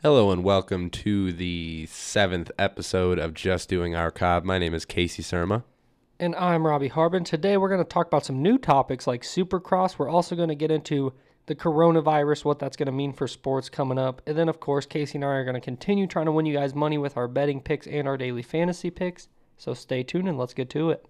Hello and welcome to the seventh episode of Just Doing Our Job. My name is Casey Surma. And I'm Robbie Harbin. Today we're going to talk about some new topics like Supercross. We're also going to get into the coronavirus, what that's going to mean for sports coming up. And then, of course, Casey and I are going to continue trying to win you guys money with our betting picks and our daily fantasy picks. So stay tuned and let's get to it.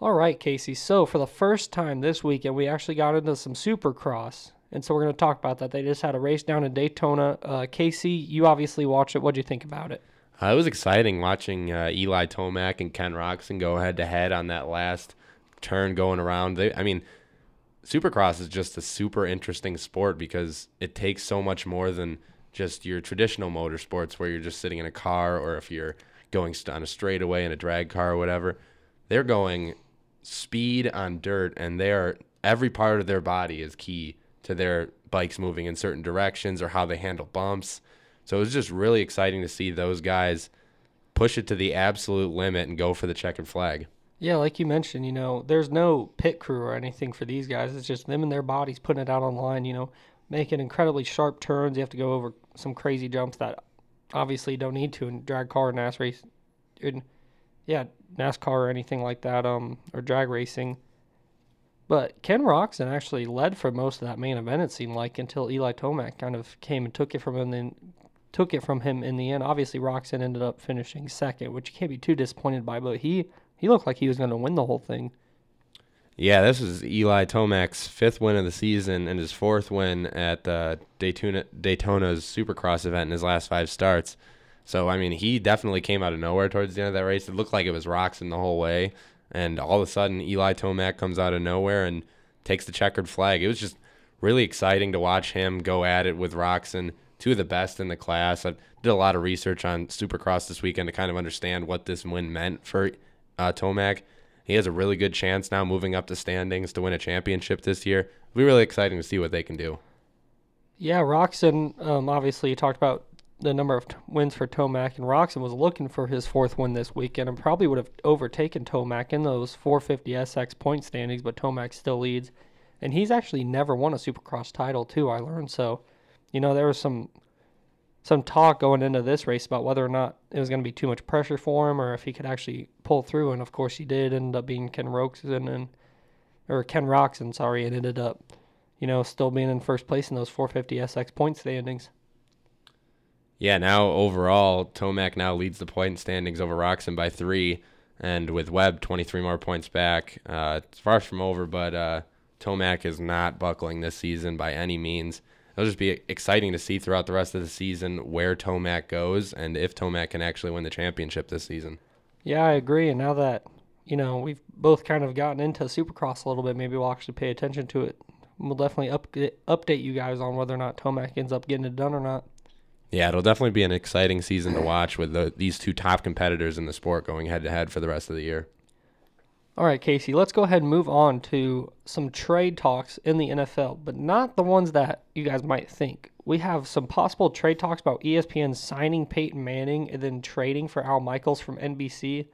All right, Casey. So for the first time this weekend, we actually got into some Supercross, and so we're going to talk about that. They just had a race down in Daytona. Uh, Casey, you obviously watched it. What'd you think about it? Uh, it was exciting watching uh, Eli Tomac and Ken Roczen go head to head on that last turn going around. They, I mean, Supercross is just a super interesting sport because it takes so much more than just your traditional motorsports where you're just sitting in a car or if you're going on a straightaway in a drag car or whatever. They're going speed on dirt, and they are every part of their body is key to their bikes moving in certain directions or how they handle bumps. So it was just really exciting to see those guys push it to the absolute limit and go for the checkered flag. Yeah, like you mentioned, you know, there's no pit crew or anything for these guys. It's just them and their bodies putting it out on line, you know, making incredibly sharp turns. You have to go over some crazy jumps that obviously don't need to in drag car and ass race. In, yeah, NASCAR or anything like that, um, or drag racing. But Ken Roczen actually led for most of that main event. It seemed like until Eli Tomac kind of came and took it from him. Then took it from him in the end. Obviously, Roczen ended up finishing second, which you can't be too disappointed by. But he he looked like he was going to win the whole thing. Yeah, this is Eli Tomac's fifth win of the season and his fourth win at uh, Daytona Daytona's Supercross event in his last five starts. So I mean, he definitely came out of nowhere towards the end of that race. It looked like it was Roczen the whole way, and all of a sudden Eli Tomac comes out of nowhere and takes the checkered flag. It was just really exciting to watch him go at it with Roczen, two of the best in the class. I did a lot of research on Supercross this weekend to kind of understand what this win meant for uh, Tomac. He has a really good chance now moving up the standings to win a championship this year. It'll be really exciting to see what they can do. Yeah, Roczen, um, obviously, you talked about the number of t- wins for Tomac, and Roczen was looking for his fourth win this weekend and probably would have overtaken Tomac in those 450 SX point standings, but Tomac still leads. And he's actually never won a Supercross title, too, I learned. So, you know, there was some some talk going into this race about whether or not it was going to be too much pressure for him or if he could actually pull through. And of course, he did end up being Ken Roczen and or Ken Roczen, sorry, and ended up, you know, still being in first place in those 450 SX point standings. Yeah, now overall, Tomac now leads the point standings over Roczen by three, and with Webb 23 more points back. Uh, it's far from over, but uh, Tomac is not buckling this season by any means. It'll just be exciting to see throughout the rest of the season where Tomac goes and if Tomac can actually win the championship this season. Yeah, I agree. And now that, you know, we've both kind of gotten into Supercross a little bit, maybe we'll actually pay attention to it. We'll definitely up, update you guys on whether or not Tomac ends up getting it done or not. Yeah, it'll definitely be an exciting season to watch with the, these two top competitors in the sport going head to head for the rest of the year. All right, Casey, let's go ahead and move on to some trade talks in the NFL, but not the ones that you guys might think. We have some possible trade talks about ESPN signing Peyton Manning and then trading for Al Michaels from NBC.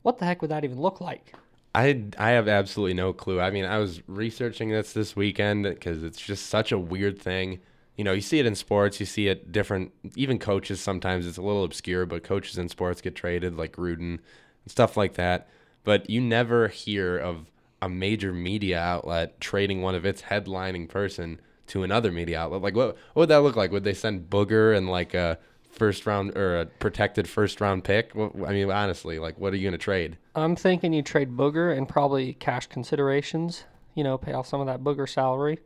What the heck would that even look like? I, I have absolutely no clue. I mean, I was researching this this weekend because it's just such a weird thing you know, you see it in sports, you see it different, even coaches sometimes it's a little obscure, but coaches in sports get traded like Gruden and stuff like that. But you never hear of a major media outlet trading one of its headlining person to another media outlet. Like, what, what would that look like? Would they send Booger and like a first round or a protected first round pick? I mean, honestly, like, what are you going to trade? I'm thinking you trade Booger and probably cash considerations, you know, pay off some of that Booger salary.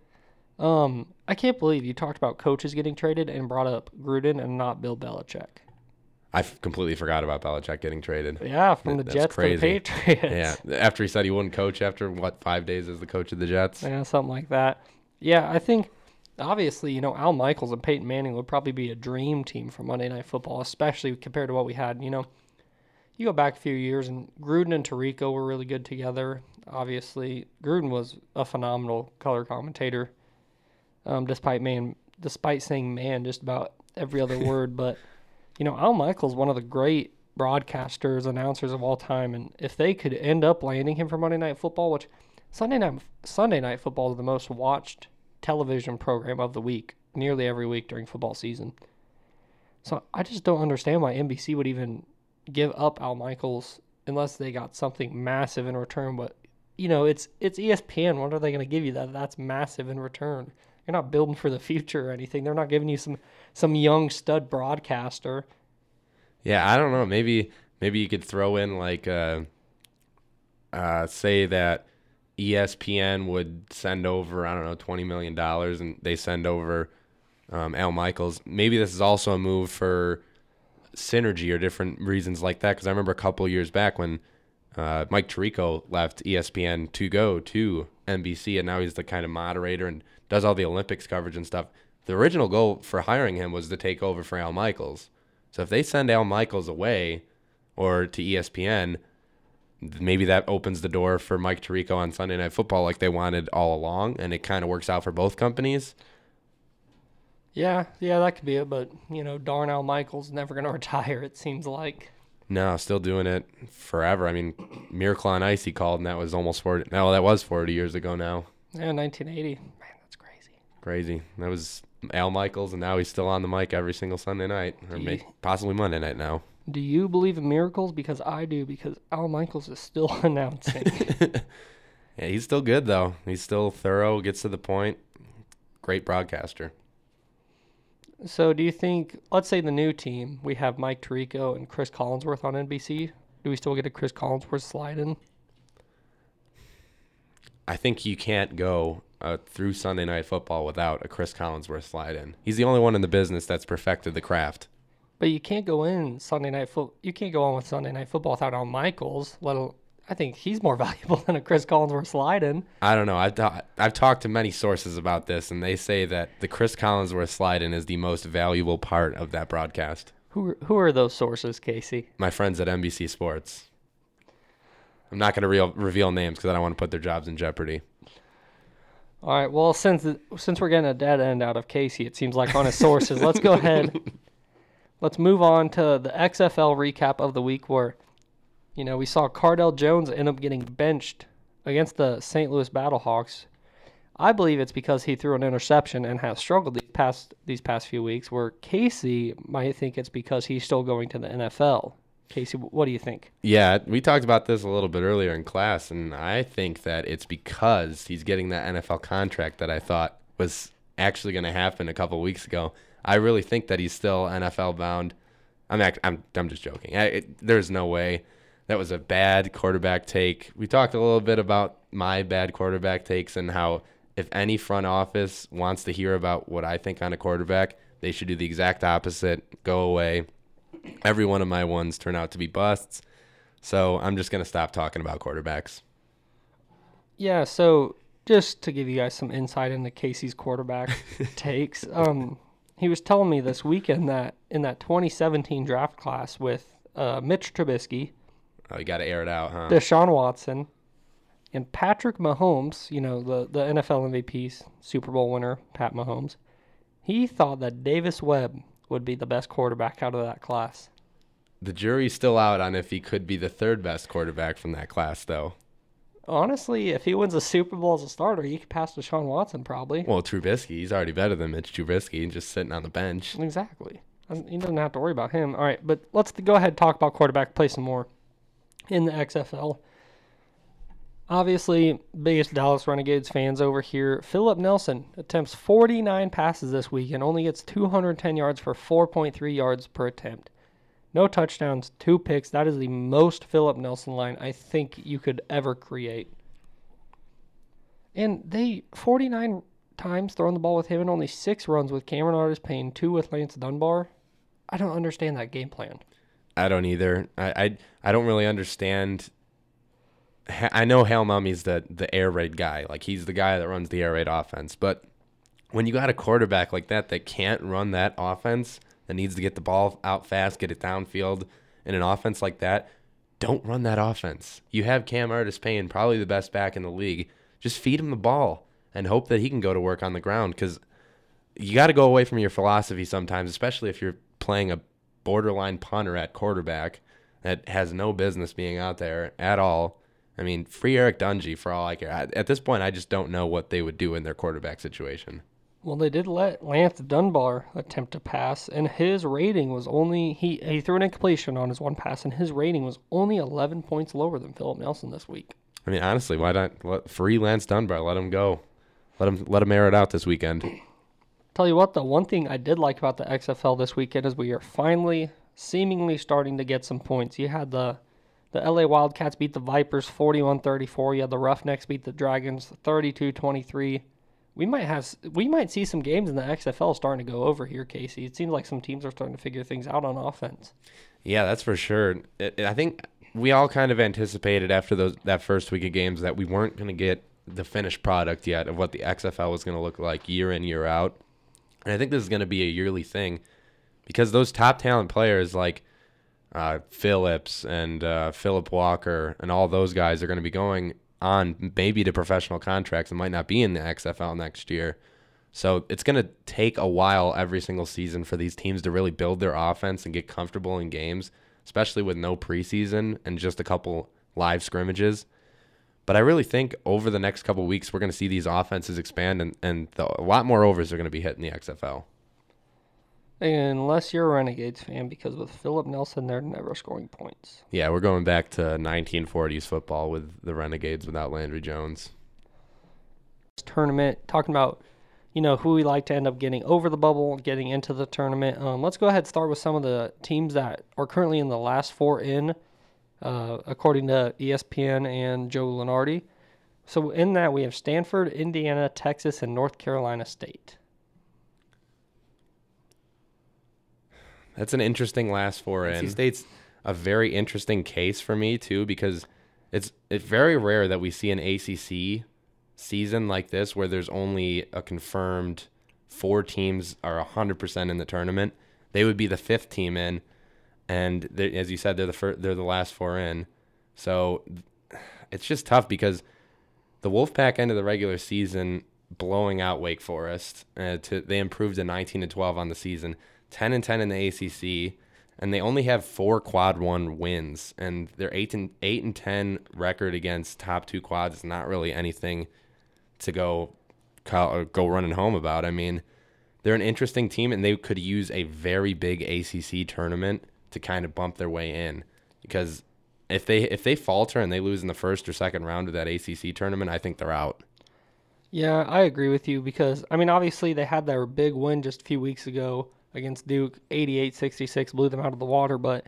Um, I can't believe you talked about coaches getting traded and brought up Gruden and not Bill Belichick. I completely forgot about Belichick getting traded. Yeah, from the That's Jets crazy. to the Patriots. Yeah, after he said he wouldn't coach after what five days as the coach of the Jets. Yeah, something like that. Yeah, I think obviously you know Al Michaels and Peyton Manning would probably be a dream team for Monday Night Football, especially compared to what we had. You know, you go back a few years and Gruden and Tirico were really good together. Obviously, Gruden was a phenomenal color commentator um, despite being despite saying man just about every other word. But you know, Al Michaels, one of the great broadcasters, announcers of all time, and if they could end up landing him for Monday Night Football, which Sunday night Sunday Night Football is the most watched television program of the week, nearly every week during football season. So I just don't understand why NBC would even give up Al Michaels unless they got something massive in return. But you know, it's it's ESPN. What are they going to give you that that's massive in return? You're not building for the future or anything. They're not giving you some some young stud broadcaster. Yeah, I don't know. Maybe maybe you could throw in like uh, uh, say that ESPN would send over I don't know twenty million dollars, and they send over um, Al Michaels. Maybe this is also a move for synergy or different reasons like that. Because I remember a couple years back when uh, Mike Tirico left ESPN to go to NBC, and now he's the kind of moderator and does all the Olympics coverage and stuff. The original goal for hiring him was to take over for Al Michaels. So if they send Al Michaels away or to ESPN, maybe that opens the door for Mike Tirico on Sunday Night Football like they wanted all along, and it kind of works out for both companies. Yeah, yeah, that could be it. But you know, darn Al Michaels never going to retire. It seems like. No, still doing it forever. I mean, Miracle on Ice he called, and that was almost forty. No, that was forty years ago now. Yeah, 1980. Man, that's crazy. That was Al Michaels, and now he's still on the mic every single Sunday night, or may, possibly Monday night now. Do you believe in miracles? Because I do. Because Al Michaels is still announcing. yeah, he's still good though. He's still thorough, gets to the point. Great broadcaster. So, do you think, let's say the new team, we have Mike Tirico and Cris Collinsworth on NBC. Do we still get a Cris Collinsworth slide in? I think you can't go uh, through Sunday Night Football without a Cris Collinsworth slide in. He's the only one in the business that's perfected the craft. But you can't go in Sunday Night Football. You can't go on with Sunday Night Football without Al Michaels, let alone I think he's more valuable than a Cris Collinsworth slide in. I don't know. I've, ta- I've talked to many sources about this, and they say that the Cris Collinsworth slide in is the most valuable part of that broadcast. Who are, who are those sources, Casey? My friends at NBC Sports. I'm not going to re- reveal names because I don't want to put their jobs in jeopardy. All right. Well, since since we're getting a dead end out of Casey, it seems like on his sources. let's go ahead. Let's move on to the XFL recap of the week, where you know, we saw Cardale Jones end up getting benched against the St. Louis Battlehawks. I believe it's because he threw an interception and has struggled these past these past few weeks. Where Casey might think it's because he's still going to the NFL. Casey, what do you think? Yeah, we talked about this a little bit earlier in class, and I think that it's because he's getting that NFL contract that I thought was actually going to happen a couple weeks ago. I really think that he's still NFL bound. I'm act- I'm I'm just joking. I, it, there's no way that was a bad quarterback take. We talked a little bit about my bad quarterback takes and how if any front office wants to hear about what I think on a quarterback, they should do the exact opposite. Go away. Every one of my ones turn out to be busts. So I'm just going to stop talking about quarterbacks. Yeah, so just to give you guys some insight into Casey's quarterback takes, um, he was telling me this weekend that in that 2017 draft class with uh, Mitch Trubisky, Oh, you got to air it out, huh? Deshaun Watson, and Patrick Mahomes, you know, the, the NFL MVP, Super Bowl winner, Pat Mahomes, he thought that Davis Webb would be the best quarterback out of that class. The jury's still out on if he could be the third best quarterback from that class, though. Honestly, if he wins a Super Bowl as a starter, he could pass Deshaun Watson probably. Well, Trubisky, he's already better than Mitch Trubisky, and just sitting on the bench. Exactly. He doesn't have to worry about him. All right, but let's go ahead and talk about quarterback play some more in the XFL. Obviously, biggest Dallas Renegades fans over here. Philip Nelson attempts 49 passes this week and only gets 210 yards for 4.3 yards per attempt. No touchdowns, two picks. That is the most Philip Nelson line I think you could ever create. And they 49 times throwing the ball with him and only six runs with Cameron Artis Payne, two with Lance Dunbar. I don't understand that game plan. I don't either. I I, I don't really understand. I know Hal Mumme's the the air raid guy. Like he's the guy that runs the air raid offense. But when you got a quarterback like that that can't run that offense, that needs to get the ball out fast, get it downfield, in an offense like that, don't run that offense. You have Cam Artis Payne, probably the best back in the league. Just feed him the ball and hope that he can go to work on the ground because you got to go away from your philosophy sometimes, especially if you're playing a borderline punter at quarterback that has no business being out there at all. I mean, free Eric Dungey for all I care. At this point, I just don't know what they would do in their quarterback situation. Well, they did let Lance Dunbar attempt to pass, and his rating was only he he threw an incompletion on his one pass, and his rating was only 11 points lower than Philip Nelson this week. I mean, honestly, why not let free Lance Dunbar? Let him go. Let him let him air it out this weekend. Tell you what, the one thing I did like about the XFL this weekend is we are finally, seemingly starting to get some points. You had the the LA Wildcats beat the Vipers 41-34. You had the Roughnecks beat the Dragons 32-23 we might have we might see some games in the XFL starting to go over here, Casey. It seems like some teams are starting to figure things out on offense. Yeah, that's for sure. I think we all kind of anticipated after those that first week of games that we weren't going to get the finished product yet of what the XFL was going to look like year in year out. And I think this is going to be a yearly thing because those top talent players like uh, Phillips and uh, Philip Walker and all those guys are going to be going on maybe to professional contracts and might not be in the XFL next year. So it's going to take a while every single season for these teams to really build their offense and get comfortable in games, especially with no preseason and just a couple live scrimmages. But I really think over the next couple weeks, we're going to see these offenses expand and, and the, a lot more overs are going to be hit in the XFL. Unless you're a Renegades fan, because with Philip Nelson, they're never scoring points. Yeah, we're going back to 1940s football with the Renegades without Landry Jones. Tournament, talking about, you know, who we like to end up getting over the bubble, getting into the tournament. Um, let's go ahead and start with some of the teams that are currently in the last four in, uh, according to ESPN and Joe Lunardi. So in that, we have Stanford, Indiana, Texas, and North Carolina State. That's an interesting last four in. NC State's a very interesting case for me too because it's it's very rare that we see an ACC season like this where there's only a confirmed four teams are 100% in the tournament. They would be the fifth team in and as you said they're the first, they're the last four in. So it's just tough because the Wolfpack end of the regular season blowing out Wake Forest. Uh, to, they improved to 19 to 12 on the season 10 and 10 in the ACC, and they only have four quad one wins, and their eight and eight and 10 record against top two quads is not really anything to go uh, go running home about. I mean, they're an interesting team, and they could use a very big ACC tournament to kind of bump their way in because if they if they falter and they lose in the first or second round of that ACC tournament, I think they're out. Yeah, I agree with you because I mean obviously they had their big win just a few weeks ago against Duke, 88-66, blew them out of the water. But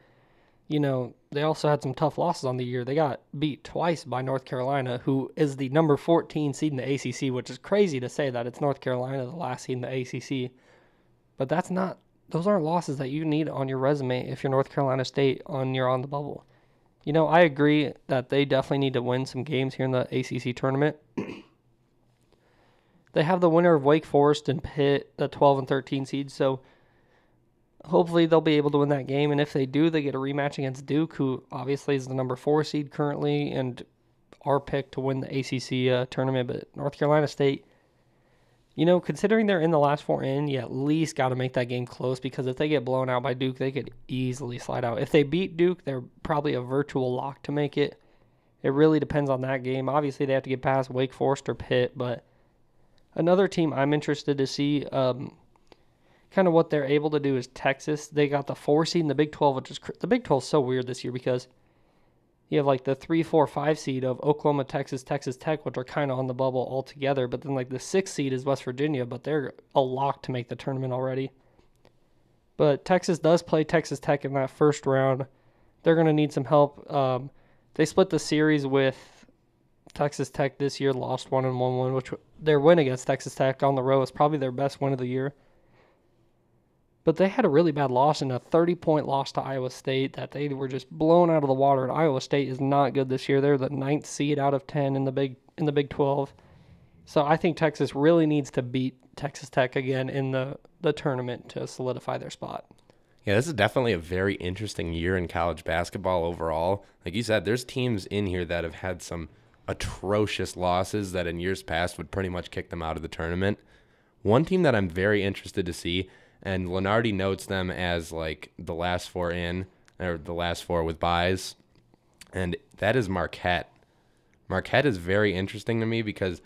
you know they also had some tough losses on the year. They got beat twice by North Carolina, who is the number 14 seed in the ACC, which is crazy to say that it's North Carolina, the last seed in the ACC. But that's not; those aren't losses that you need on your resume if you're North Carolina State on you're on the bubble. You know, I agree that they definitely need to win some games here in the ACC tournament. they have the winner of Wake Forest and Pitt, the 12 and 13 seeds, so hopefully they'll be able to win that game. And if they do, they get a rematch against Duke, who obviously is the number four seed currently and our pick to win the ACC uh, tournament. But North Carolina State, you know, considering they're in the last four in, you at least got to make that game close because if they get blown out by Duke, they could easily slide out. If they beat Duke, they're probably a virtual lock to make it. It really depends on that game. Obviously, they have to get past Wake Forest or Pitt, but another team I'm interested to see. Um, kind of what they're able to do is Texas. They got the four seed in the Big 12, which is the Big 12 is so weird this year because you have like the three, four, five seed of Oklahoma, Texas, Texas Tech, which are kind of on the bubble altogether. But then like the six seed is West Virginia, but they're a lock to make the tournament already. But Texas does play Texas Tech in that first round. They're going to need some help. Um, they split the series with Texas Tech this year, lost one and one one, which their win against Texas Tech on the road is probably their best win of the year. But they had a really bad loss and a 30 point loss to Iowa State that they were just blown out of the water. And Iowa State is not good this year. They're the ninth seed out of 10 in the Big in the Big 12. So I think Texas really needs to beat Texas Tech again in the, the tournament to solidify their spot. Yeah, this is definitely a very interesting year in college basketball overall. Like you said, there's teams in here that have had some atrocious losses that in years past would pretty much kick them out of the tournament One team that I'm very interested to see, and Lunardi notes them as like the last four in, or the last four with buys, and that is Marquette. Marquette is very interesting to me because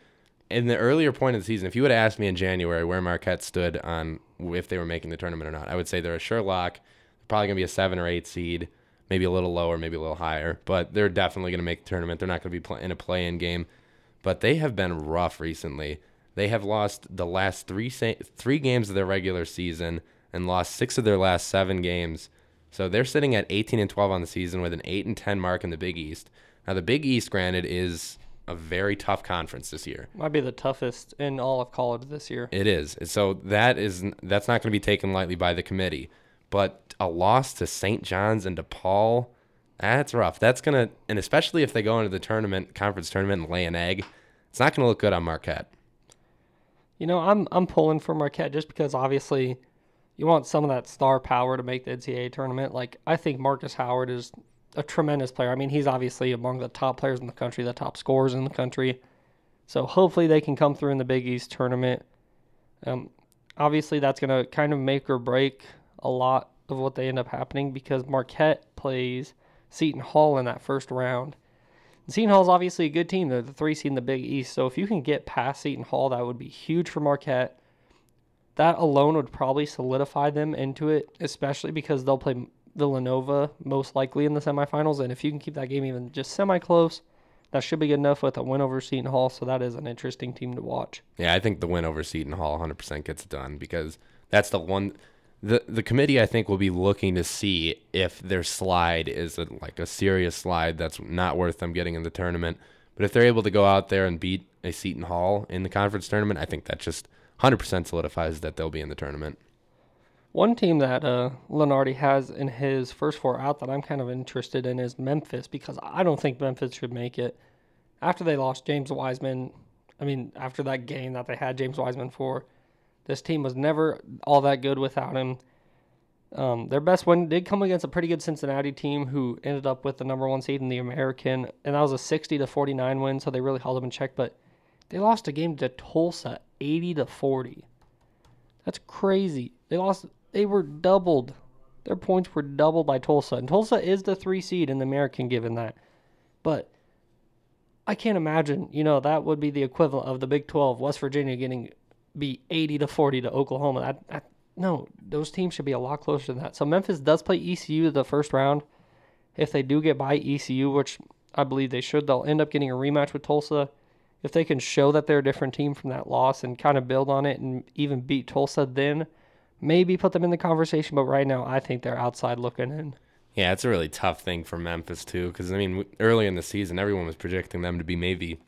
in the earlier point of the season, if you would have asked me in January where Marquette stood on if they were making the tournament or not, I would say they're a Sherlock, probably going to be a seven or eight seed, maybe a little lower, maybe a little higher, but they're definitely going to make the tournament. They're not going to be in a play in game, but they have been rough recently. They have lost the last three three games of their regular season and lost six of their last seven games. So they're sitting at 18 and 12 on the season with an 8 and 10 mark in the Big East. Now the Big East, granted, is a very tough conference this year. Might be the toughest in all of college this year. It is. So that is that's not going to be taken lightly by the committee. But a loss to St. John's and DePaul, that's rough. That's gonna and especially if they go into the tournament, conference tournament, and lay an egg, it's not going to look good on Marquette. You know, I'm I'm pulling for Marquette just because obviously you want some of that star power to make the NCAA tournament. Like I think Marcus Howard is a tremendous player. I mean, he's obviously among the top players in the country, the top scorers in the country. So hopefully they can come through in the Big East tournament. Um, obviously that's going to kind of make or break a lot of what they end up happening because Marquette plays Seton Hall in that first round. Seton Hall is obviously a good team. They're the three seed in the Big East. So if you can get past Seton Hall, that would be huge for Marquette. That alone would probably solidify them into it, especially because they'll play Villanova most likely in the semifinals. And if you can keep that game even just semi close, that should be good enough with a win over Seton Hall. So that is an interesting team to watch. Yeah, I think the win over Seton Hall 100% gets done because that's the one. The, the committee I think will be looking to see if their slide is a, like a serious slide that's not worth them getting in the tournament. But if they're able to go out there and beat a Seton Hall in the conference tournament, I think that just 100% solidifies that they'll be in the tournament. One team that uh, Lunardi has in his first four out that I'm kind of interested in is Memphis because I don't think Memphis should make it. After they lost James Wiseman, I mean, after that game that they had James Wiseman for, this team was never all that good without him. Um, their best win did come against a pretty good Cincinnati team who ended up with the number one seed in the American, and that was a 60 to 49 win, so they really held them in check. But they lost a game to Tulsa, 80 to 40. That's crazy. They lost they were doubled. Their points were doubled by Tulsa. And Tulsa is the three seed in the American given that. But I can't imagine, you know, that would be the equivalent of the Big 12, West Virginia getting be 80 to 40 to Oklahoma. That, that no, those teams should be a lot closer than that. So Memphis does play ECU the first round. If they do get by ECU, which I believe they should, they'll end up getting a rematch with Tulsa. If they can show that they're a different team from that loss and kind of build on it and even beat Tulsa, then maybe put them in the conversation. But right now, I think they're outside looking in. Yeah, it's a really tough thing for Memphis too, because I mean, early in the season, everyone was projecting them to be maybe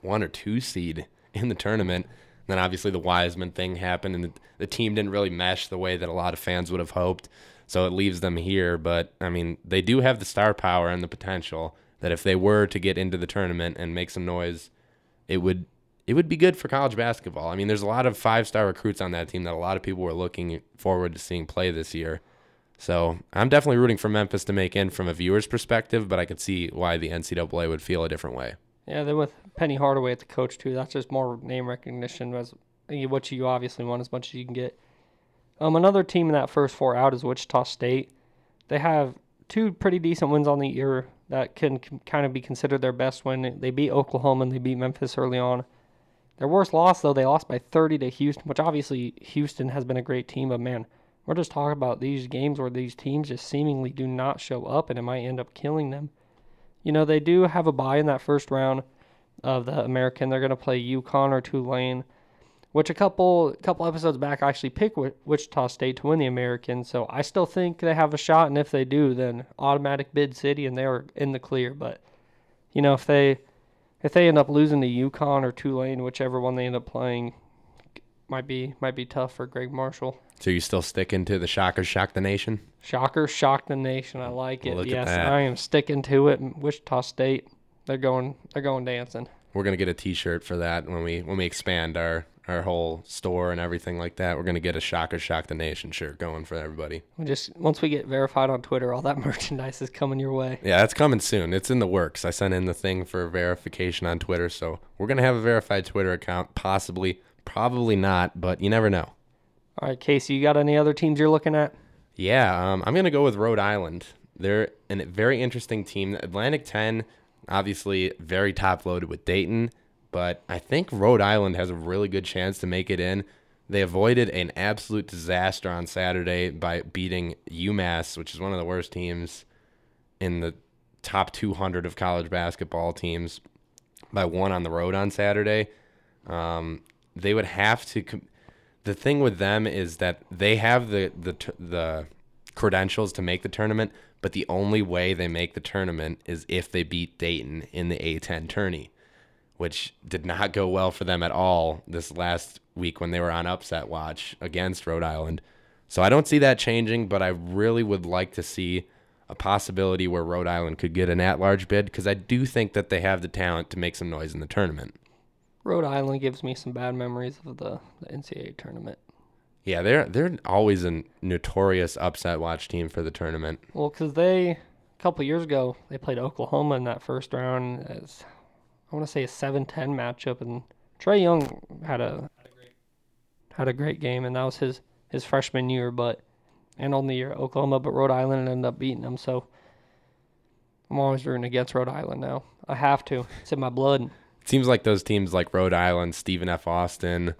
one or two seed in the tournament. Then obviously the Wiseman thing happened, and the, the team didn't really mesh the way that a lot of fans would have hoped. So it leaves them here. But I mean, they do have the star power and the potential that if they were to get into the tournament and make some noise, it would it would be good for college basketball. I mean, there's a lot of five star recruits on that team that a lot of people were looking forward to seeing play this year. So I'm definitely rooting for Memphis to make in from a viewer's perspective, but I could see why the NCAA would feel a different way. Yeah, then with Penny Hardaway at the coach too, that's just more name recognition as what you obviously want as much as you can get. Um, another team in that first four out is Wichita State. They have two pretty decent wins on the year that can kind of be considered their best win. They beat Oklahoma and they beat Memphis early on. Their worst loss, though, they lost by 30 to Houston, which obviously Houston has been a great team, but man, we're just talking about these games where these teams just seemingly do not show up and it might end up killing them. You know, they do have a bye in that first round of the American. They're going to play UConn or Tulane, which a couple couple episodes back I actually picked Wichita State to win the American. So I still think they have a shot, and if they do, then automatic bid city and they're in the clear. But you know, if they if they end up losing to UConn or Tulane, whichever one they end up playing, might be might be tough for Gregg Marshall. So you still sticking to the Shockers shock the nation? Shockers shock the nation. I like it. Look yes, I am sticking to it. Wichita State, they're going they're going dancing. We're gonna get a T-shirt for that when we when we expand our our whole store and everything like that. We're gonna get a Shocker Shock the Nation shirt going for everybody. We just once we get verified on Twitter, all that merchandise is coming your way. Yeah, it's coming soon. It's in the works. I sent in the thing for verification on Twitter, so we're gonna have a verified Twitter account, possibly Probably not, but you never know. All right, Casey, you got any other teams you're looking at? Yeah, um, I'm going to go with Rhode Island. They're a very interesting team. Atlantic 10, obviously, very top loaded with Dayton, but I think Rhode Island has a really good chance to make it in. They avoided an absolute disaster on Saturday by beating UMass, which is one of the worst teams in the top 200 of college basketball teams, by one on the road on Saturday. Um, they would have to. Com- the thing with them is that they have the the the credentials to make the tournament, but the only way they make the tournament is if they beat Dayton in the A10 tourney, which did not go well for them at all this last week when they were on upset watch against Rhode Island. So I don't see that changing, but I really would like to see a possibility where Rhode Island could get an at-large bid because I do think that they have the talent to make some noise in the tournament. Rhode Island gives me some bad memories of the, the NCAA tournament. Yeah, they're they're always a notorious upset watch team for the tournament. Well, because they a couple years ago they played Oklahoma in that first round as I want to say a 7-10 matchup, and Trae Young had a had a great game, and that was his his freshman year, but and only year Oklahoma, but Rhode Island ended up beating them. So I'm always rooting against Rhode Island now. I have to. It's in my blood. It seems like those teams like Rhode Island, Stephen F. Austin,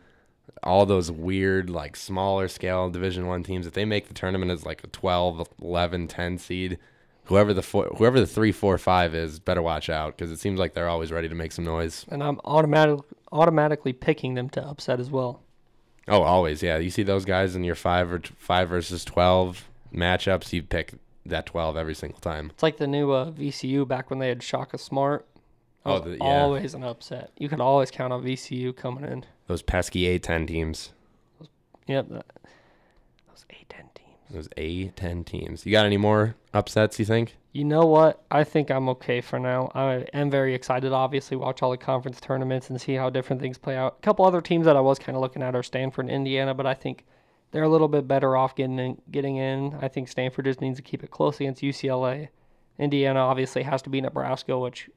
all those weird like smaller scale division 1 teams if they make the tournament as like a 12, 11, 10 seed, whoever the four, whoever the 3 4 5 is, better watch out cuz it seems like they're always ready to make some noise. And I'm automatic automatically picking them to upset as well. Oh, always. Yeah, you see those guys in your 5 or 5 versus 12 matchups, you pick that 12 every single time. It's like the new uh, VCU back when they had Shaka Smart. Oh, the, yeah. always an upset. You could always count on VCU coming in. Those pesky A10 teams. Yep. That, those A10 teams. Those A10 teams. You got any more upsets, you think? You know what? I think I'm okay for now. I am very excited, obviously, watch all the conference tournaments and see how different things play out. A couple other teams that I was kind of looking at are Stanford and Indiana, but I think they're a little bit better off getting in, getting in. I think Stanford just needs to keep it close against UCLA. Indiana obviously has to be Nebraska, which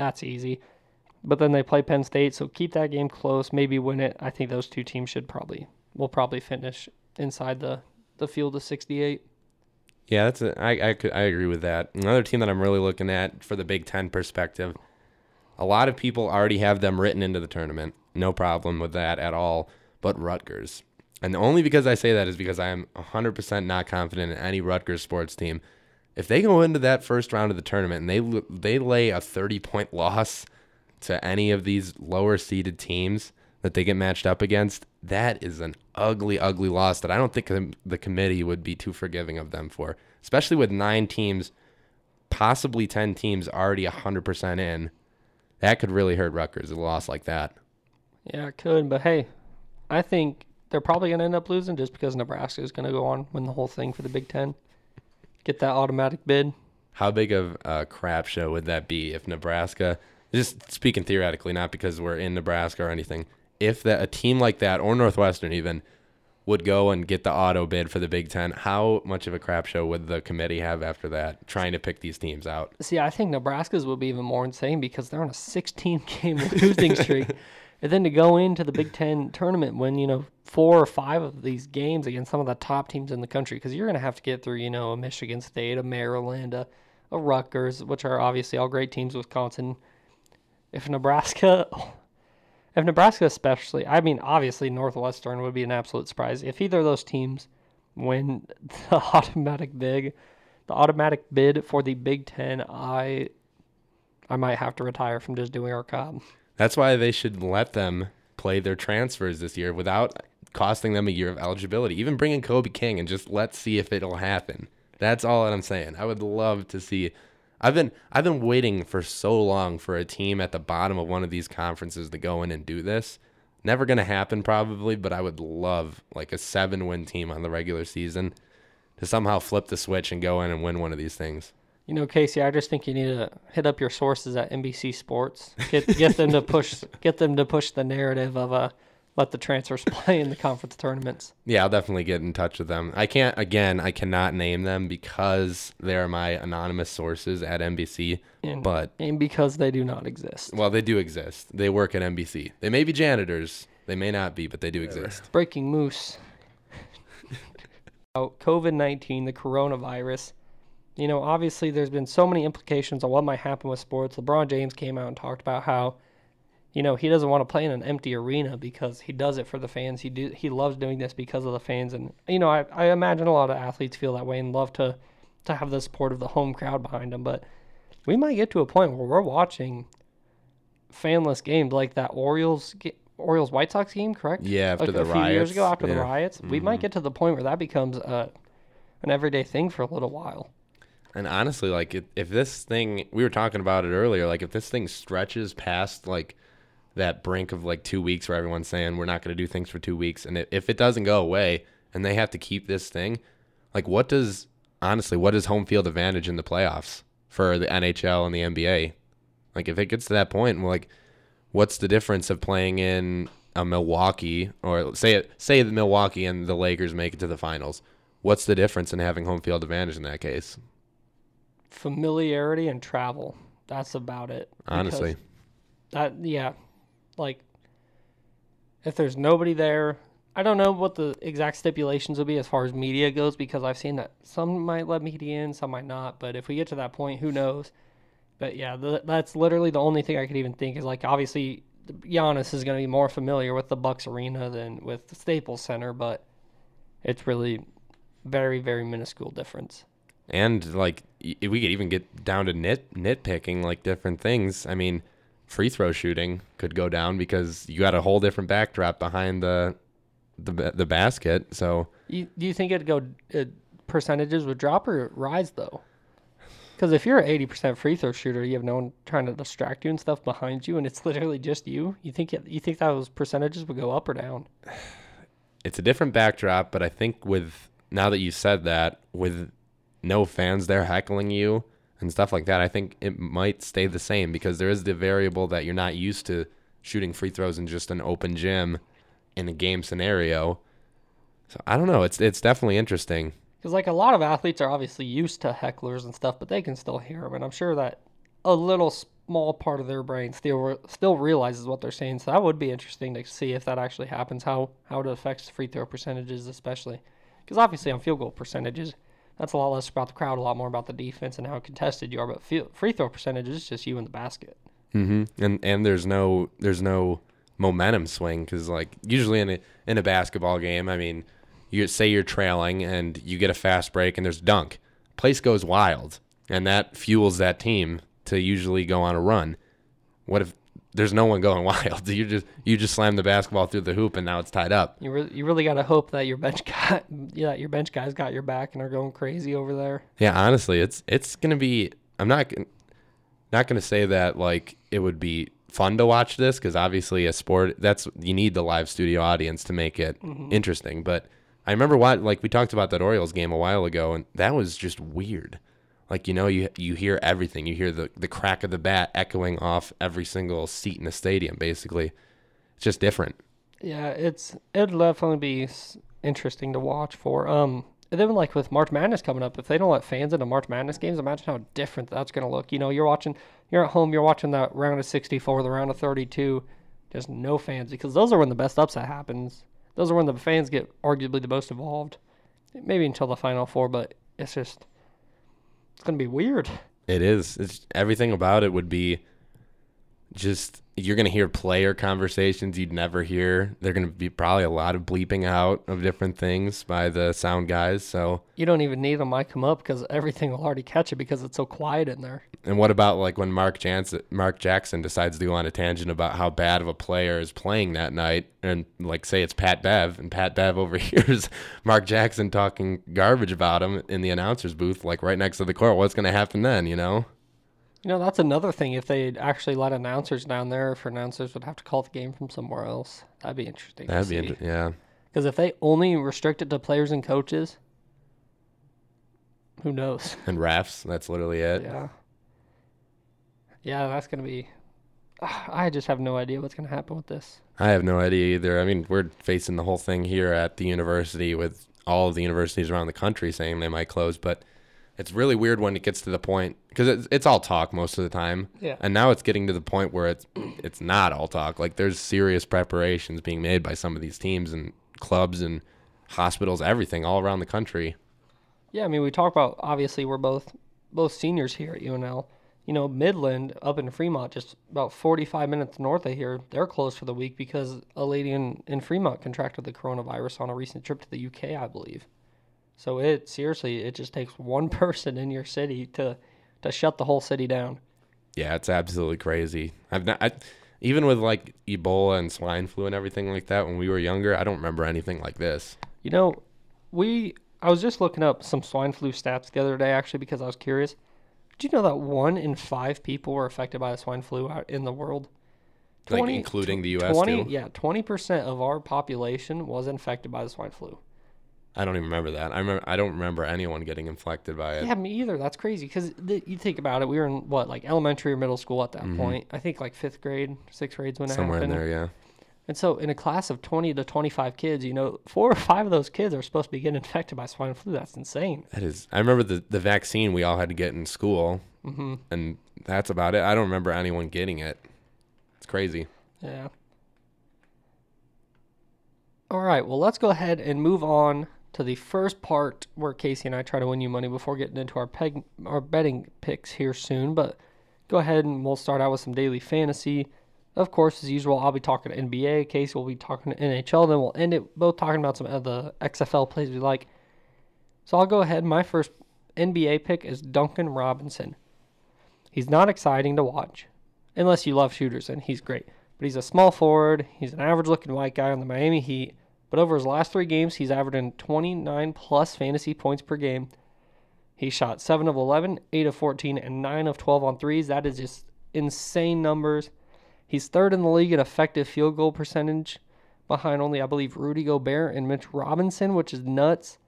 that's easy. But then they play Penn State, so keep that game close. Maybe win it. I think those two teams should probably will probably finish inside the the field of 68. Yeah, that's a, I I could I agree with that. Another team that I'm really looking at for the Big Ten perspective. A lot of people already have them written into the tournament. No problem with that at all. But Rutgers, and only because I say that is because I am 100% not confident in any Rutgers sports team if they go into that first round of the tournament and they they lay a 30 point loss to any of these lower seeded teams that they get matched up against, that is an ugly, ugly loss that I don't think the committee would be too forgiving of them for, especially with nine teams, possibly 10 teams already 100% in. That could really hurt Rutgers, a loss like that. Yeah, it could, but hey, I think they're probably going to end up losing just because Nebraska is going to go on win the whole thing for the Big Ten get that automatic bid. How big of a crap show would that be if Nebraska, just speaking theoretically, not because we're in Nebraska or anything, if that a team like that or Northwestern even would go and get the auto bid for the Big Ten, how much of a crap show would the committee have after that, trying to pick these teams out? See, I think Nebraska's would be even more insane because they're on a 16 game losing streak. And then to go into the Big Ten tournament when you know four or five of these games against some of the top teams in the country, because you're going to have to get through you know a Michigan State, a Maryland, a, a Rutgers, which are obviously all great teams. Wisconsin. If Nebraska, if Nebraska especially, I mean obviously Northwestern would be an absolute surprise if either of those teams win the automatic big, the automatic bid for the Big Ten. I I might have to retire from just doing our job. That's why they should let them play their transfers this year without costing them a year of eligibility. Even bring in Kobe King and just let's see if it'll happen. That's all that I'm saying. I would love to see. I've been I've been waiting for so long for a team at the bottom of one of these conferences to go in and do this. Never gonna happen probably, but I would love like a seven win team on the regular season to somehow flip the switch and go in and win one of these things. You know, Casey, I just think you need to hit up your sources at NBC Sports. Get get them to push get them to push the narrative of uh let the transfers play in the conference tournaments. Yeah, I'll definitely get in touch with them. I can't again, I cannot name them because they're my anonymous sources at NBC. And, but and because they do not exist. Well, they do exist. They work at NBC. They may be janitors, They may not be, but they do exist. Breaking Moose. COVID 19, the coronavirus. You know, obviously, there's been so many implications on what might happen with sports. LeBron James came out and talked about how, you know, he doesn't want to play in an empty arena because he does it for the fans. He do he loves doing this because of the fans, and you know, I, I imagine a lot of athletes feel that way and love to to have the support of the home crowd behind them. But we might get to a point where we're watching fanless games like that Orioles Orioles White Sox game, correct? Yeah, after like the a few riots. years ago after the Yeah. riots. We might mm-hmm. get to the point where that becomes a an everyday thing for a little while. And honestly, like if, if this thing, we were talking about it earlier, like if this thing stretches past like that brink of like two weeks where everyone's saying we're not going to do things for two weeks, and if it doesn't go away and they have to keep this thing, like what does honestly what is home field advantage in the playoffs for the NHL and the NBA? Like if it gets to that point, like what's the difference of playing in a Milwaukee or say it say the Milwaukee and the Lakers make it to the finals? What's the difference in having home field advantage in that case? Familiarity and travel. That's about it. Honestly. That yeah. Like if there's nobody there, I don't know what the exact stipulations will be as far as media goes because I've seen that some might let media in, some might not. But if we get to that point, who knows? But yeah, th- that's literally the only thing I could even think is like obviously Giannis is going to be more familiar with the Bucks arena than with the Staples Center, but it's really very very minuscule difference. And like we could even get down to nit nitpicking like different things. I mean, free throw shooting could go down because you got a whole different backdrop behind the the the basket. So You, do you think it'd go uh, percentages would drop or rise though? Because if you're an eighty percent free throw shooter, you have no one trying to distract you and stuff behind you, and it's literally just you. You think it, you think those percentages would go up or down? it's a different backdrop, but I think with now that you said that, with no fans there heckling you and stuff like that, I think it might stay the same because there is the variable that you're not used to shooting free throws in just an open gym in a game scenario. So I don't know. It's it's definitely interesting. Because like a lot of athletes are obviously used to hecklers and stuff, but they can still hear them, and I'm sure that a little small part of their brain still still realizes what they're saying. So that would be interesting to see if that actually happens. How how it affects free throw percentages, especially because obviously on field goal percentages, that's a lot less about the crowd, a lot more about the defense and how contested you are. But free throw percentages is just you in the basket. hmm And and there's no there's no momentum swing because like usually in a in a basketball game, I mean, you say you're trailing and you get a fast break and there's dunk, place goes wild, and that fuels that team to usually go on a run. What if there's no one going wild? You just you just slam the basketball through the hoop and now it's tied up. You re- you really got to hope that your bench guy, yeah, your bench guys got your back and are going crazy over there. Yeah, honestly, it's it's gonna be. I'm not not gonna say that like it would be fun to watch this because obviously a sport that's you need the live studio audience to make it mm-hmm. interesting. But I remember what like we talked about that Orioles game a while ago, and that was just weird. Like you know, you you hear everything. You hear the the crack of the bat echoing off every single seat in the stadium. Basically, it's just different. Yeah, it's it'll definitely be interesting to watch for. Um, and then like with March Madness coming up, if they don't let fans into March Madness games, imagine how different that's gonna look. You know, you're watching, you're at home, you're watching that round of 64, the round of 32, just no fans because those are when the best upset happens. Those are when the fans get arguably the most involved. Maybe until the final four, but it's just it's gonna be weird. It is. It's everything about it would be just you're gonna hear player conversations you'd never hear. They're gonna be probably a lot of bleeping out of different things by the sound guys. So You don't even need a mic come up because everything will already catch it because it's so quiet in there. and what about like when Mark Jansen Mark Jackson decides to go on a tangent about how bad of a player is playing that night and like say it's Pat Bev and Pat Bev overhears Mark Jackson talking garbage about him in the announcer's booth like right next to the court. What's gonna happen then, you know? You know, that's another thing. If they'd actually let announcers down there, if announcers would have to call the game from somewhere else, that'd be interesting. That'd be inter- yeah. Because if they only restrict it to players and coaches, who knows? And refs, that's literally it. Yeah. Yeah, that's gonna be. I just have no idea what's gonna happen with this. I have no idea either. I mean, we're facing the whole thing here at the university with all of the universities around the country saying they might close, but It's really weird when it gets to the point because it's, it's all talk most of the time. Yeah. And now it's getting to the point where it's it's not all talk. Like there's serious preparations being made by some of these teams and clubs and hospitals, everything all around the country. Yeah, I mean, we talk about obviously we're both both seniors here at UNL. You know, Midland up in Fremont, just about 45 minutes north of here, they're closed for the week because a lady in, in Fremont contracted the coronavirus on a recent trip to the UK, I believe. So it seriously, it just takes one person in your city to to shut the whole city down. Yeah, it's absolutely crazy. I've not, I, even with like Ebola and swine flu and everything like that when we were younger, I don't remember anything like this. You know, we I was just looking up some swine flu stats the other day actually because I was curious. Did you know that one in five people were affected by the swine flu out in the world? Like including the US 20, too? Yeah, twenty percent of our population was infected by the swine flu. I don't even remember that. I remember I don't remember anyone getting infected by it. Yeah, me either. That's crazy because th- you think about it. We were in what, like elementary or middle school at that point. I think like fifth grade, sixth grade when it Mm-hmm. Somewhere in there, yeah. And so, in a class of 20 to 25 kids, you know, four or five of those kids are supposed to be getting infected by swine flu. That's insane. That is. I remember the the vaccine we all had to get in school, hmm and that's about it. I don't remember anyone getting it. It's crazy. Yeah. All right. Well, let's go ahead and move on to the first part where Casey and I try to win you money before getting into our peg our betting picks here soon. But go ahead and we'll start out with some daily fantasy. Of course, as usual, I'll be talking to NBA. Casey will be talking to NHL. Then we'll end it both talking about some of the XFL plays we like. So I'll go ahead. My first NBA pick is Duncan Robinson. He's not exciting to watch, unless you love shooters, and he's great. But he's a small forward. He's an average looking white guy on the Miami Heat. But over his last three games, he's averaging 29 plus fantasy points per game. He shot 7 of 11, 8 of 14, and 9 of 12 on threes. That is just insane numbers. He's third in the league in effective field goal percentage, behind only, I believe, Rudy Gobert and Mitch Robinson, which is nuts.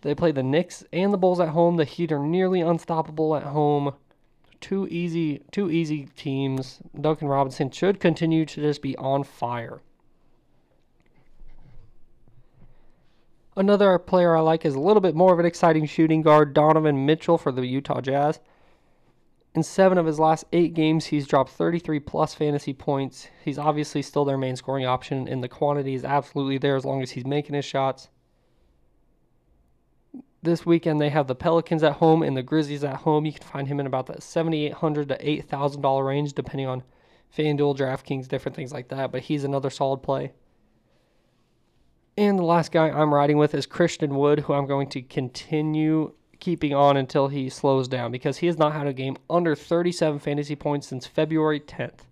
They play the Knicks and the Bulls at home. The Heat are nearly unstoppable at home. Two easy, two easy teams. Duncan Robinson should continue to just be on fire. Another player I like is a little bit more of an exciting shooting guard, Donovan Mitchell for the Utah Jazz. In seven of his last eight games, he's dropped 33 plus fantasy points. He's obviously still their main scoring option, and the quantity is absolutely there as long as he's making his shots. This weekend, they have the Pelicans at home and the Grizzlies at home. You can find him in about the 7,800 to $8,000 range, depending on FanDuel, DraftKings, different things like that. But he's another solid play. And the last guy I'm riding with is Christian Wood, who I'm going to continue keeping on until he slows down because he has not had a game under 37 fantasy points since February 10th.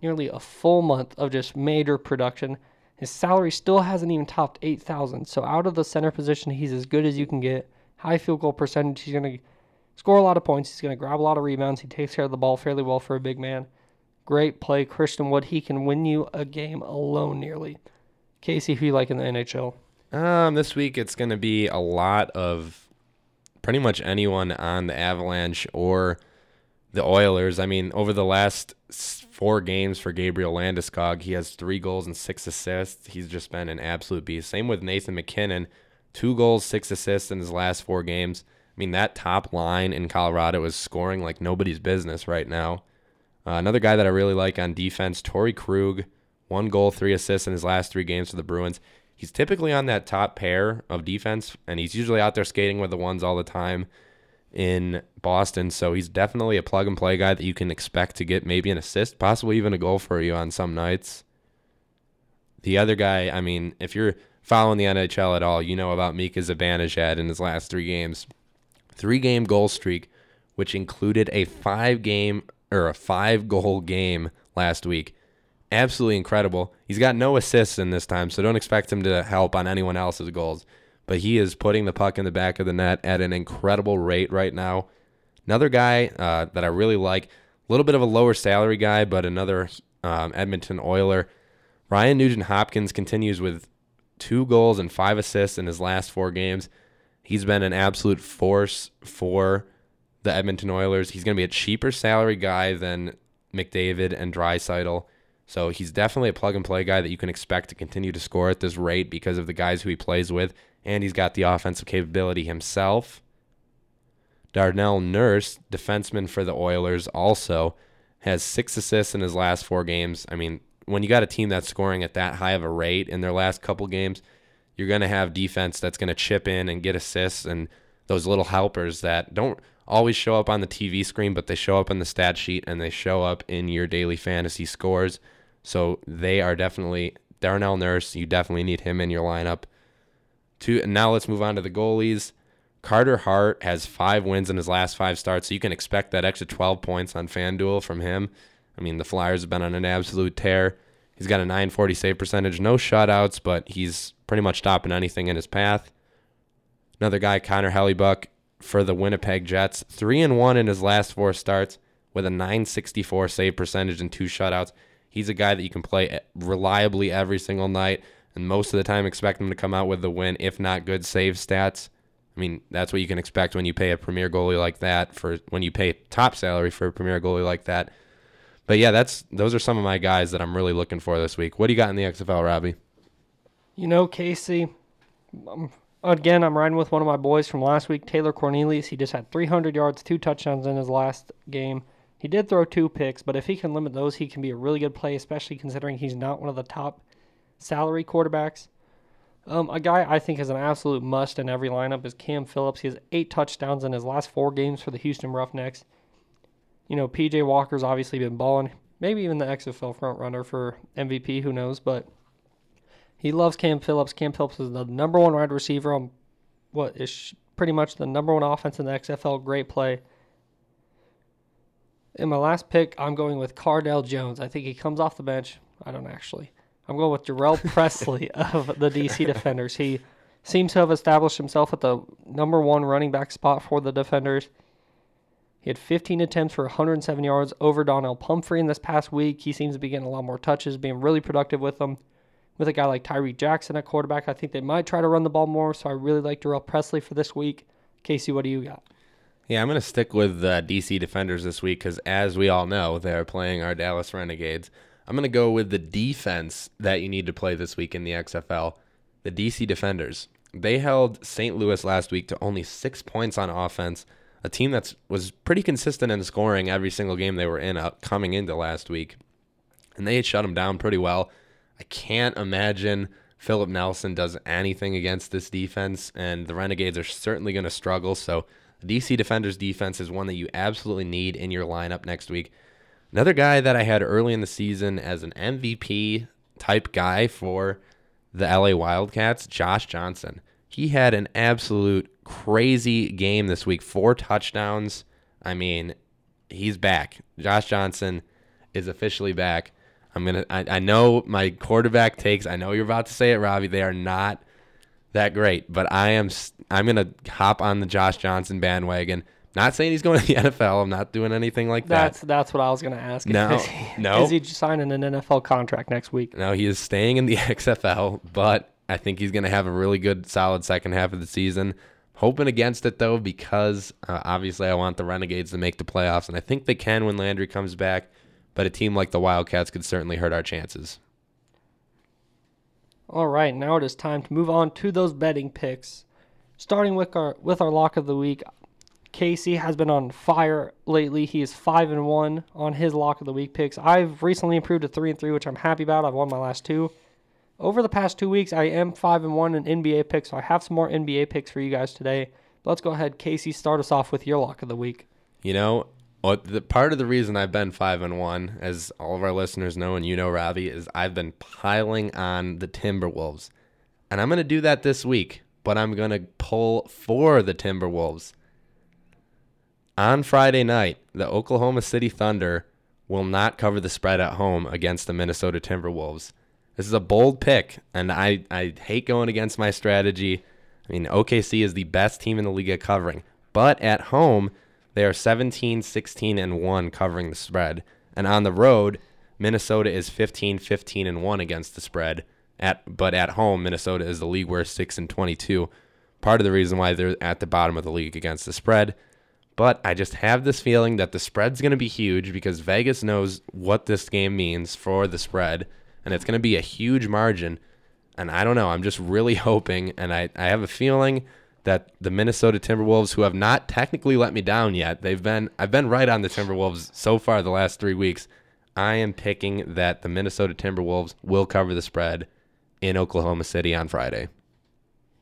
Nearly a full month of just major production. His salary still hasn't even topped 8,000. So out of the center position, he's as good as you can get. High field goal percentage. He's going to score a lot of points. He's going to grab a lot of rebounds. He takes care of the ball fairly well for a big man. Great play, Christian Wood. He can win you a game alone nearly. Casey, who you like in the NHL? Um, this week it's going to be a lot of pretty much anyone on the Avalanche or the Oilers. I mean, over the last four games for Gabriel Landeskog, he has three goals and six assists. He's just been an absolute beast. Same with Nathan MacKinnon, two goals, six assists in his last four games. I mean, that top line in Colorado is scoring like nobody's business right now. Uh, another guy that I really like on defense, Torey Krug, one goal, three assists in his last three games for the Bruins. He's typically on that top pair of defense, and he's usually out there skating with the ones all the time in Boston. So he's definitely a plug and play guy that you can expect to get maybe an assist, possibly even a goal for you on some nights. The other guy, I mean, if you're following the NHL at all, you know about Mika Zibanejad in his last three games. Three game goal streak, which included a five game or a five goal game last week. Absolutely incredible. He's got no assists in this time, so don't expect him to help on anyone else's goals. But he is putting the puck in the back of the net at an incredible rate right now. Another guy uh, that I really like, a little bit of a lower salary guy, but another um, Edmonton Oiler. Ryan Nugent Hopkins continues with two goals and five assists in his last four games. He's been an absolute force for the Edmonton Oilers. He's going to be a cheaper salary guy than McDavid and Draisaitl. So he's definitely a plug and play guy that you can expect to continue to score at this rate because of the guys who he plays with, and he's got the offensive capability himself. Darnell Nurse, defenseman for the Oilers, also has six assists in his last four games. I mean, when you got a team that's scoring at that high of a rate in their last couple games, you're going to have defense that's going to chip in and get assists and those little helpers that don't always show up on the TV screen, but they show up in the stat sheet and they show up in your daily fantasy scores. So they are definitely Darnell Nurse. You definitely need him in your lineup. Two, now let's move on to the goalies. Carter Hart has five wins in his last five starts, so you can expect that extra 12 points on FanDuel from him. I mean, the Flyers have been on an absolute tear. He's got a 940 save percentage, no shutouts, but he's pretty much stopping anything in his path. Another guy, Connor Hellebuyck for the Winnipeg Jets, three and one in his last four starts with a 964 save percentage and two shutouts. He's a guy that you can play reliably every single night, and most of the time expect him to come out with the win, if not good save stats. I mean, that's what you can expect when you pay a premier goalie like that for when you pay top salary for a premier goalie like that. But yeah, that's those are some of my guys that I'm really looking for this week. What do you got in the XFL, Robbie? You know, Casey, um, again, I'm riding with one of my boys from last week, Taylor Cornelius. He just had 300 yards, two touchdowns in his last game. He did throw two picks, but if he can limit those, he can be a really good play, especially considering he's not one of the top salary quarterbacks. Um, a guy I think is an absolute must in every lineup is Cam Phillips. He has eight touchdowns in his last four games for the Houston Roughnecks. You know, PJ Walker's obviously been balling, maybe even the XFL front runner for MVP, who knows, but he loves Cam Phillips. Cam Phillips is the number one wide receiver on what is pretty much the number one offense in the XFL. Great play. In my last pick, I'm going with Cardale Jones. I think he comes off the bench. I don't actually. I'm going with Jhurell Presley of the DC Defenders. He seems to have established himself at the number one running back spot for the Defenders. He had 15 attempts for 107 yards over Donnell Pumphrey in this past week. He seems to be getting a lot more touches, being really productive with them. With a guy like Tyree Jackson at quarterback, I think they might try to run the ball more. So I really like Jhurell Presley for this week. Casey, what do you got? Yeah, I'm going to stick with uh, DC Defenders this week because, as we all know, they're playing our Dallas Renegades. I'm going to go with the defense that you need to play this week in the XFL. The DC Defenders. They held St. Louis last week to only six points on offense. A team that was pretty consistent in scoring every single game they were in uh, coming into last week. And they shut them down pretty well. I can't imagine Philip Nelson does anything against this defense, and the Renegades are certainly going to struggle. So, the DC Defenders defense is one that you absolutely need in your lineup next week. Another guy that I had early in the season as an MVP type guy for the LA Wildcats, Josh Johnson. He had an absolute crazy game this week, four touchdowns. I mean, he's back. Josh Johnson is officially back. I'm gonna. I, I know my quarterback takes. I know you're about to say it, Robbie. They are not that great, but I am. I'm gonna hop on the Josh Johnson bandwagon. Not saying he's going to the NFL. I'm not doing anything like that. That's that's what I was going to ask. No, is he, no. Is he signing an NFL contract next week? No, he is staying in the XFL, but I think he's going to have a really good, solid second half of the season. Hoping against it though, because uh, obviously I want the Renegades to make the playoffs, and I think they can when Landry comes back. But a team like the Wildcats could certainly hurt our chances. All right, now it is time to move on to those betting picks. Starting with our with our lock of the week, Casey has been on fire lately. He is five and one on his lock of the week picks. I've recently improved to three and three, which I'm happy about. I've won my last two. Over the past two weeks, I am five and one in NBA picks, so I have some more NBA picks for you guys today. Let's go ahead, Casey. Start us off with your lock of the week. You know, what the part of the reason I've been five and one, as all of our listeners know, and you know, Robbie, is I've been piling on the Timberwolves, and I'm gonna do that this week. But I'm gonna pull for the Timberwolves on Friday night, the Oklahoma City Thunder will not cover the spread at home against the Minnesota Timberwolves. This is a bold pick, and I, I hate going against my strategy. I mean, OKC is the best team in the league at covering, but at home, they are 17, 16, and 1 covering the spread. And on the road, Minnesota is 15, 15, and 1 against the spread. At but at home, Minnesota is the league worst 6 and 22. Part of the reason why they're at the bottom of the league against the spread but I just have this feeling that the spread's going to be huge because Vegas knows what this game means for the spread, and it's going to be a huge margin. And I don't know. I'm just really hoping, and I, I have a feeling that the Minnesota Timberwolves, who have not technically let me down yet, they've been I've been right on the Timberwolves so far the last three weeks. I am picking that the Minnesota Timberwolves will cover the spread in Oklahoma City on Friday.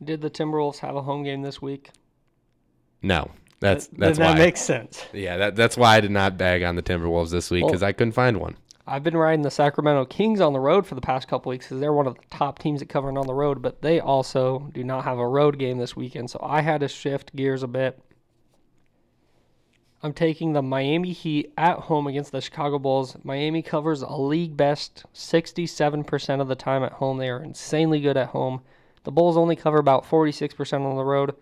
Did the Timberwolves have a home game this week? No, that's Th- that's that why. makes sense. yeah, that, that's why I did not bag on the Timberwolves this week because I couldn't find one. I've been riding the Sacramento Kings on the road for the past couple weeks because they're one of the top teams at covering on the road, but they also do not have a road game this weekend. So I had to shift gears a bit. I'm taking the Miami Heat at home against the Chicago Bulls. Miami covers a league best 67% of the time at home. They are insanely good at home. The Bulls only cover about 46% on the road.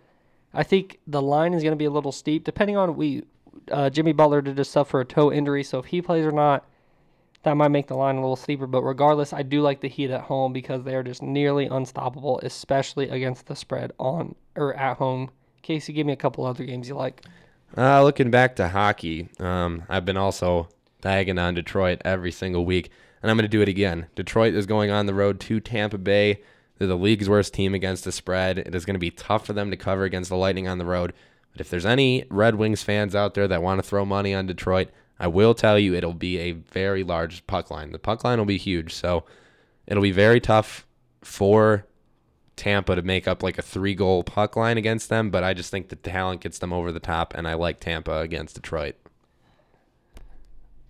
I think the line is going to be a little steep, depending on we. Uh, Jimmy Butler did just suffer a toe injury, so if he plays or not, that might make the line a little steeper. But regardless, I do like the Heat at home because they are just nearly unstoppable, especially against the spread on or at home. Casey, give me a couple other games you like. Uh, looking back to hockey, um, I've been also bagging on Detroit every single week, and I'm going to do it again. Detroit is going on the road to Tampa Bay. They're the league's worst team against the spread. It is going to be tough for them to cover against the Lightning on the road. But if there's any Red Wings fans out there that want to throw money on Detroit, I will tell you it'll be a very large puck line. The puck line will be huge, so it'll be very tough for Tampa to make up like a three goal puck line against them, but I just think the talent gets them over the top, and I like Tampa against Detroit.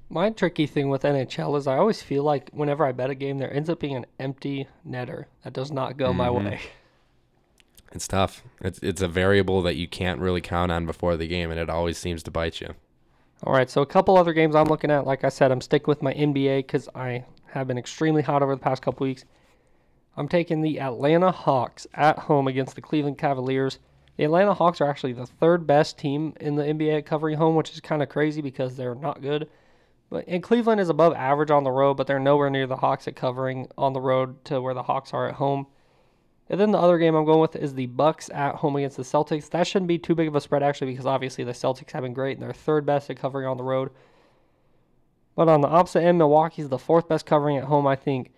My tricky thing with NHL is I always feel like whenever I bet a game, there ends up being an empty netter that does not go my mm-hmm. way. It's tough. It's it's a variable that you can't really count on before the game, and it always seems to bite you. All right, so a couple other games I'm looking at. Like I said, I'm sticking with my NBA because I have been extremely hot over the past couple weeks. I'm taking the Atlanta Hawks at home against the Cleveland Cavaliers. The Atlanta Hawks are actually the third best team in the NBA at covering home, which is kind of crazy because they're not good. But and Cleveland is above average on the road, but they're nowhere near the Hawks at covering on the road to where the Hawks are at home. And then the other game I'm going with is the Bucks at home against the Celtics. That shouldn't be too big of a spread actually because obviously the Celtics have been great and they're third best at covering on the road. But on the opposite end, Milwaukee's the fourth best covering at home. I think,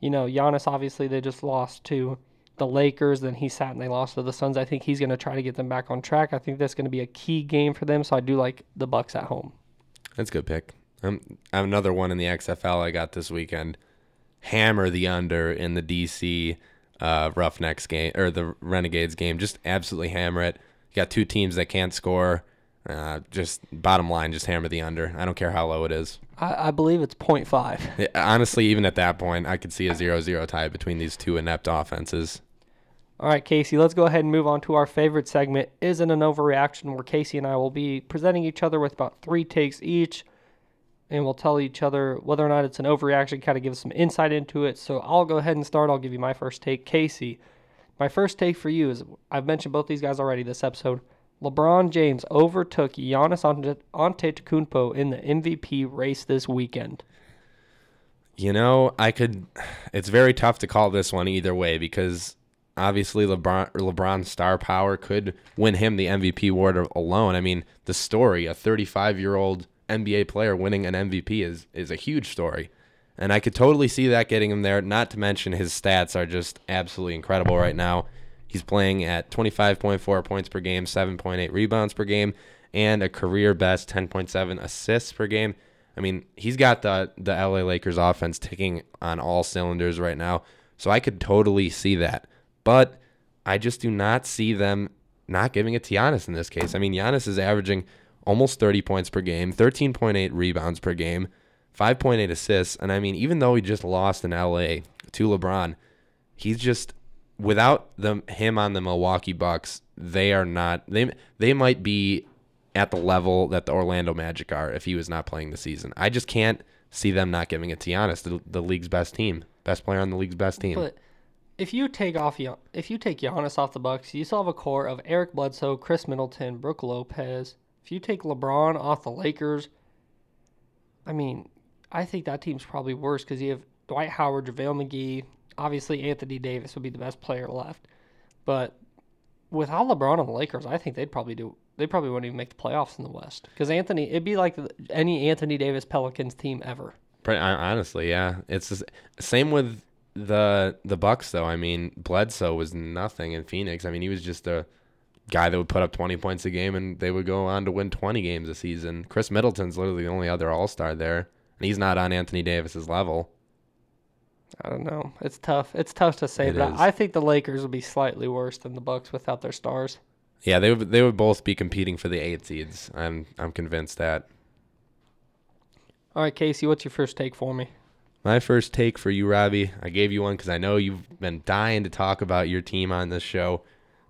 you know, Giannis obviously they just lost to the Lakers, then he sat and they lost to the Suns. I think he's going to try to get them back on track. I think that's going to be a key game for them, so I do like the Bucks at home. That's a good pick. Um, I have another one in the XFL I got this weekend. Hammer the under in the DC uh, Roughnecks game or the Renegades game. Just absolutely hammer it. You got two teams that can't score. Uh, just bottom line, just hammer the under. I don't care how low it is. I, I believe it's 0.5. Yeah, honestly, even at that point, I could see a 0-0 tie between these two inept offenses. All right, Casey, let's go ahead and move on to our favorite segment, Isn't an Overreaction, where Casey and I will be presenting each other with about three takes each, and we'll tell each other whether or not it's an overreaction, kind of give some insight into it. So I'll go ahead and start. I'll give you my first take. Casey, my first take for you is I've mentioned both these guys already this episode. LeBron James overtook Giannis Ante- Antetokounmpo in the MVP race this weekend. You know, I could. It's very tough to call this one either way because obviously LeBron LeBron's star power could win him the MVP award alone. I mean, the story, a 35 year old NBA player winning an MVP is is a huge story, and I could totally see that getting him there. Not to mention his stats are just absolutely incredible right now. He's playing at 25.4 points per game, 7.8 rebounds per game, and a career best 10.7 assists per game. I mean, he's got the the LA Lakers offense ticking on all cylinders right now. So I could totally see that. But I just do not see them not giving it to Giannis in this case. I mean, Giannis is averaging almost 30 points per game, 13.8 rebounds per game, 5.8 assists, and I mean, even though he just lost in LA to LeBron, he's just without them him on the Milwaukee Bucks, they are not they they might be at the level that the Orlando Magic are if he was not playing the season. I just can't see them not giving it to Giannis, the, the league's best team, best player on the league's best team. But if you take off if you take Giannis off the Bucks, you still have a core of Eric Bledsoe, Khris Middleton, Brook Lopez. If you take LeBron off the Lakers, I mean, I think that team's probably worse because you have Dwight Howard, JaVale McGee. Obviously, Anthony Davis would be the best player left, but without LeBron on the Lakers, I think they'd probably do. They probably wouldn't even make the playoffs in the West because Anthony. It'd be like any Anthony Davis Pelicans team ever. Honestly, yeah, it's the same with the the Bucks though. I mean, Bledsoe was nothing in Phoenix. I mean, he was just a guy that would put up 20 points a game and they would go on to win 20 games a season. Khris Middleton's literally the only other All Star there, and he's not on Anthony Davis's level. I don't know. It's tough. It's tough to say, It but is. I think the Lakers would be slightly worse than the Bucks without their stars. Yeah, they would they would both be competing for the eight seeds. I'm I'm convinced that. All right, Casey, what's your first take for me? My first take for you, Robbie. I gave you one because I know you've been dying to talk about your team on this show.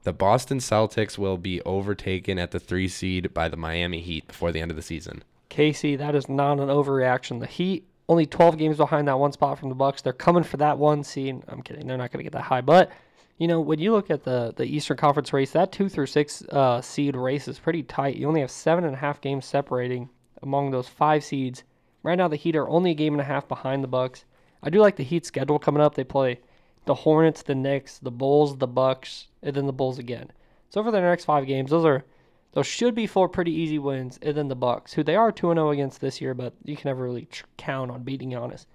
The Boston Celtics will be overtaken at the three seed by the Miami Heat before the end of the season. Casey, that is not an overreaction. The Heat only 12 games behind that one spot from the Bucks. They're coming for that one seed. I'm kidding. They're not going to get that high, but you know when you look at the the Eastern Conference race, that two through six uh, seed race is pretty tight. You only have seven and a half games separating among those five seeds. Right now, the Heat are only a game and a half behind the Bucks. I do like the Heat schedule coming up. They play the Hornets, the Knicks, the Bulls, the Bucks, and then the Bulls again. So for their next five games, those are those should be four pretty easy wins, and then the Bucks, who they are two and zero against this year, but you can never really count on beating Giannis.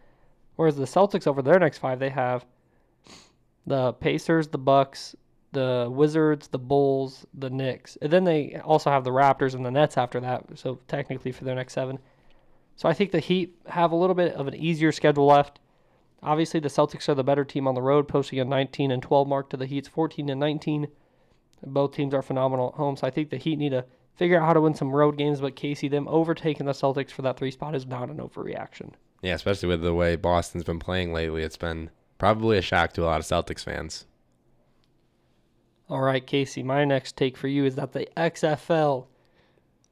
Whereas the Celtics over their next five, they have the Pacers, the Bucks, the Wizards, the Bulls, the Knicks, and then they also have the Raptors and the Nets after that. So technically for their next seven. So I think the Heat have a little bit of an easier schedule left. Obviously, the Celtics are the better team on the road, posting a 19 and 12 mark to the Heat's 14 and 19. Both teams are phenomenal at home, so I think the Heat need to figure out how to win some road games. But Casey, them overtaking the Celtics for that three spot is not an overreaction. Yeah, especially with the way Boston's been playing lately, it's been probably a shock to a lot of Celtics fans. All right, Casey, my next take for you is that the XFL,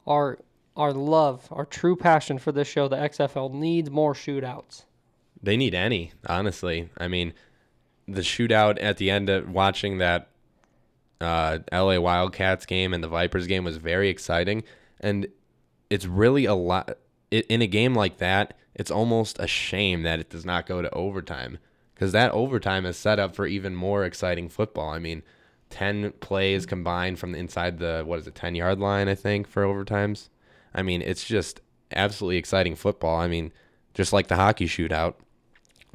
our our love, our true passion for this show, the XFL needs more shootouts. They need any, honestly. I mean, the shootout at the end of watching that uh, LA Wildcats game and the Vipers game was very exciting. And it's really a lot. In a game like that, it's almost a shame that it does not go to overtime because that overtime is set up for even more exciting football. I mean, 10 plays combined from inside the, what is it, 10 yard line, I think, for overtimes. I mean, it's just absolutely exciting football. I mean, just like the hockey shootout.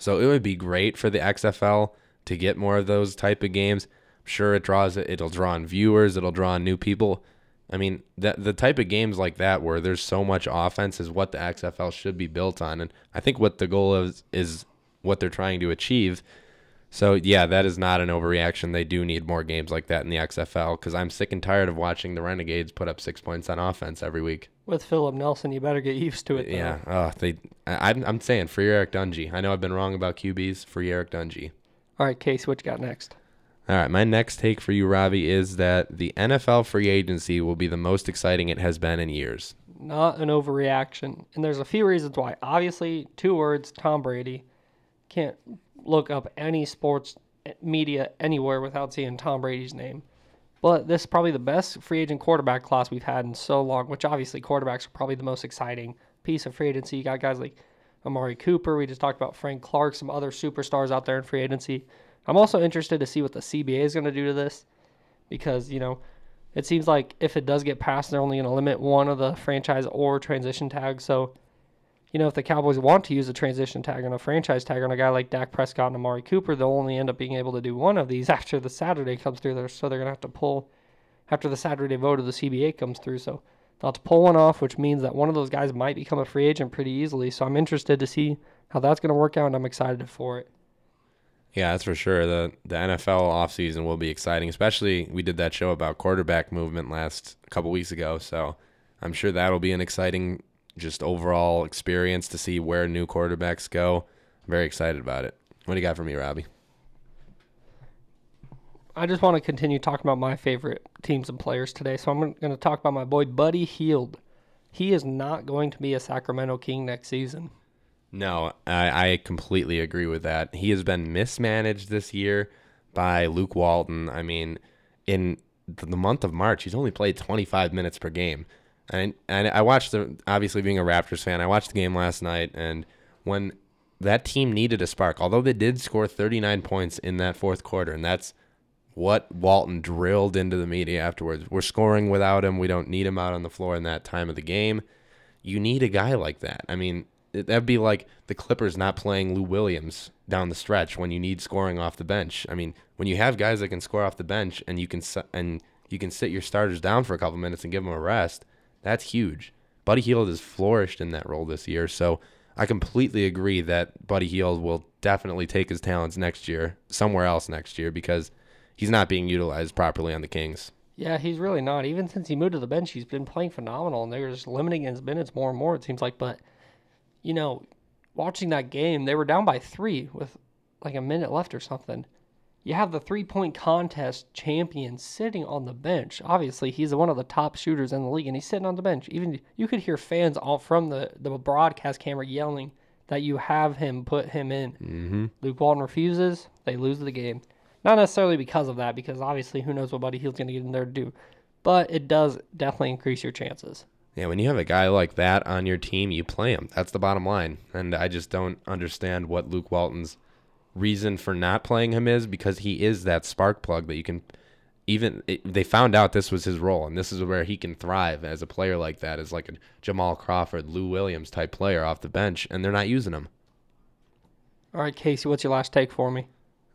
So it would be great for the XFL to get more of those type of games. I'm sure it draws it'll draw in viewers, it'll draw in new people. I mean, that the type of games like that where there's so much offense is what the XFL should be built on, and I think what the goal is is what they're trying to achieve. So yeah, that is not an overreaction. They do need more games like that in the XFL because I'm sick and tired of watching the Renegades put up six points on offense every week. With Philip Nelson, you better get used to it. Though. Yeah, oh, they. I, I'm I'm saying free Eric Dungey. I know I've been wrong about QBs. Free Eric Dungey. All right, Case, what you got next? All right, my next take for you, Robbie, is that the NFL free agency will be the most exciting it has been in years. Not an overreaction. And there's a few reasons why. Obviously, two words Tom Brady. Can't look up any sports media anywhere without seeing Tom Brady's name. But this is probably the best free agent quarterback class we've had in so long, which obviously quarterbacks are probably the most exciting piece of free agency. You got guys like Amari Cooper. We just talked about Frank Clark, some other superstars out there in free agency. I'm also interested to see what the CBA is going to do to this because, you know, it seems like if it does get passed, they're only going to limit one of the franchise or transition tags. So, you know, if the Cowboys want to use a transition tag and a franchise tag on a guy like Dak Prescott and Amari Cooper, they'll only end up being able to do one of these after the Saturday comes through there. So they're going to have to pull after the Saturday vote of the CBA comes through. So they'll have to pull one off, which means that one of those guys might become a free agent pretty easily. So I'm interested to see how that's going to work out, and I'm excited for it. Yeah, that's for sure. The the NFL offseason will be exciting, especially we did that show about quarterback movement last couple weeks ago, so I'm sure that'll be an exciting just overall experience to see where new quarterbacks go. I'm very excited about it. What do you got for me, Robbie? I just want to continue talking about my favorite teams and players today. So I'm going to talk about my boy Buddy Hield. He is not going to be a Sacramento King next season. No, I, I completely agree with that. He has been mismanaged this year by Luke Walton. I mean, in the month of March, he's only played 25 minutes per game. And, and I watched the, obviously being a Raptors fan, I watched the game last night, and when that team needed a spark, although they did score 39 points in that fourth quarter, and that's what Walton drilled into the media afterwards. We're scoring without him. We don't need him out on the floor in that time of the game. You need a guy like that. I mean, that'd be like the Clippers not playing Lou Williams down the stretch when you need scoring off the bench. I mean, when you have guys that can score off the bench and you can and you can sit your starters down for a couple minutes and give them a rest. That's huge. Buddy Hield has flourished in that role this year, so I completely agree that Buddy Hield will definitely take his talents next year, somewhere else next year, because he's not being utilized properly on the Kings. Yeah, he's really not. Even since he moved to the bench, he's been playing phenomenal, and they're just limiting his minutes more and more. It seems like, but you know, watching that game, they were down by three with like a minute left or something. You have the three point contest champion sitting on the bench. Obviously, he's one of the top shooters in the league, and he's sitting on the bench. Even you could hear fans all from the, the broadcast camera yelling that you have him put him in. Mm-hmm. Luke Walton refuses, they lose the game. Not necessarily because of that, because obviously who knows what Buddy Hield's going to get in there to do. But it does definitely increase your chances. Yeah, when you have a guy like that on your team, you play him. That's the bottom line. And I just don't understand what Luke Walton's reason for not playing him is because he is that spark plug that you can even it, they found out this was his role and this is where he can thrive as a player like that as like a Jamal Crawford, Lou Williams type player off the bench and they're not using him. All right, Casey, what's your last take for me?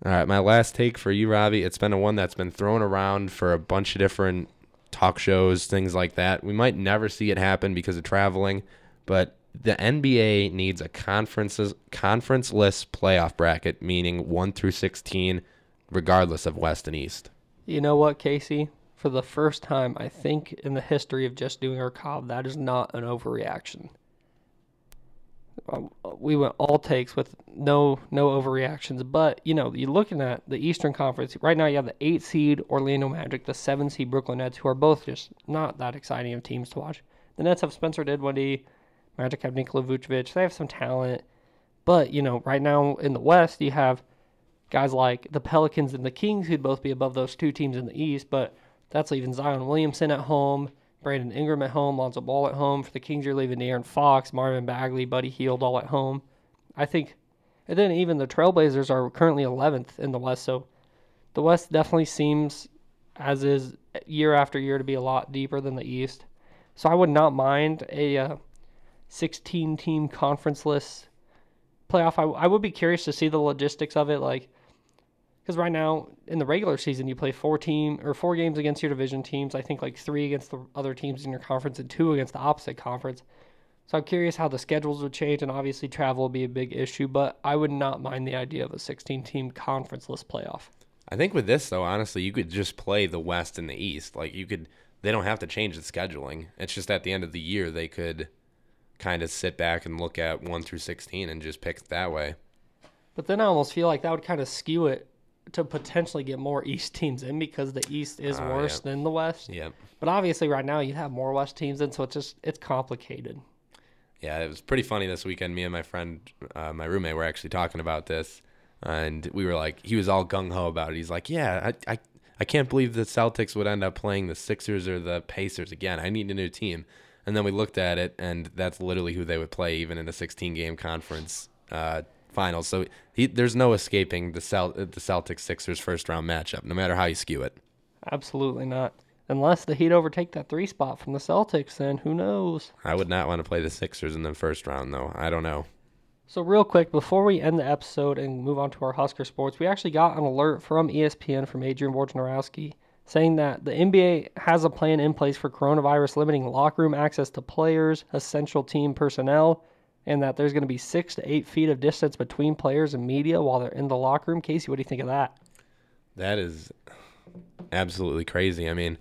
All right, my last take for you, Robbie. It's been a one that's been thrown around for a bunch of different talk shows, things like that. We might never see it happen because of traveling, but the NBA needs a conferences conference-less playoff bracket, meaning one through sixteen, regardless of West and East. You know what, Casey? For the first time, I think in the history of just doing our cob, that is not an overreaction. Um, we went all takes with no no overreactions, but you know you're looking at the Eastern Conference right now. You have the eight seed Orlando Magic, the seven seed Brooklyn Nets, who are both just not that exciting of teams to watch. The Nets have Spencer Dinwiddie, Magic have Nikola Vucevic. They have some talent, but you know right now in the West you have guys like the Pelicans and the Kings who'd both be above those two teams in the East, but that's leaving Zion Williamson at home. Brandon Ingram at home, Lonzo Ball at home. For the Kings, you're leaving De'Aaron Fox, Marvin Bagley, Buddy Hield all at home. I think, and then even the Trailblazers are currently 11th in the West, so the West definitely seems, as is year after year, to be a lot deeper than the East. So I would not mind a uh, 16 team conferenceless playoff. I, I would be curious to see the logistics of it. Like, because right now in the regular season you play four team or four games against your division teams. I think like three against the other teams in your conference and two against the opposite conference. So I'm curious how the schedules would change, and obviously travel will be a big issue. But I would not mind the idea of a 16 team conferenceless playoff. I think with this though, honestly, you could just play the West and the East. Like you could, they don't have to change the scheduling. It's just at the end of the year they could kind of sit back and look at one through 16 and just pick that way. But then I almost feel like that would kind of skew it to potentially get more East teams in because the East is Oh, worse yeah. than the West. Yep. But obviously, right now you have more West teams in, so it's just it's complicated. Yeah, it was pretty funny this weekend. Me and my friend, uh, my roommate, were actually talking about this, and we were like, he was all gung ho about it. He's like, "Yeah, I, I, I can't believe the Celtics would end up playing the Sixers or the Pacers again. I need a new team." And then we looked at it, and that's literally who they would play, even in a 16 game conference uh, finals. So he, there's no escaping the Cel- the Celtics Sixers first round matchup, no matter how you skew it. Absolutely not. Unless the Heat overtake that three spot from the Celtics, then who knows? I would not want to play the Sixers in the first round, though. I don't know. So, real quick, before we end the episode and move on to our Husker sports, we actually got an alert from ESPN from Adrian Wojnarowski saying that the NBA has a plan in place for coronavirus limiting locker room access to players, essential team personnel, and that there's going to be six to eight feet of distance between players and media while they're in the locker room. Casey, what do you think of that? That is absolutely crazy. I mean,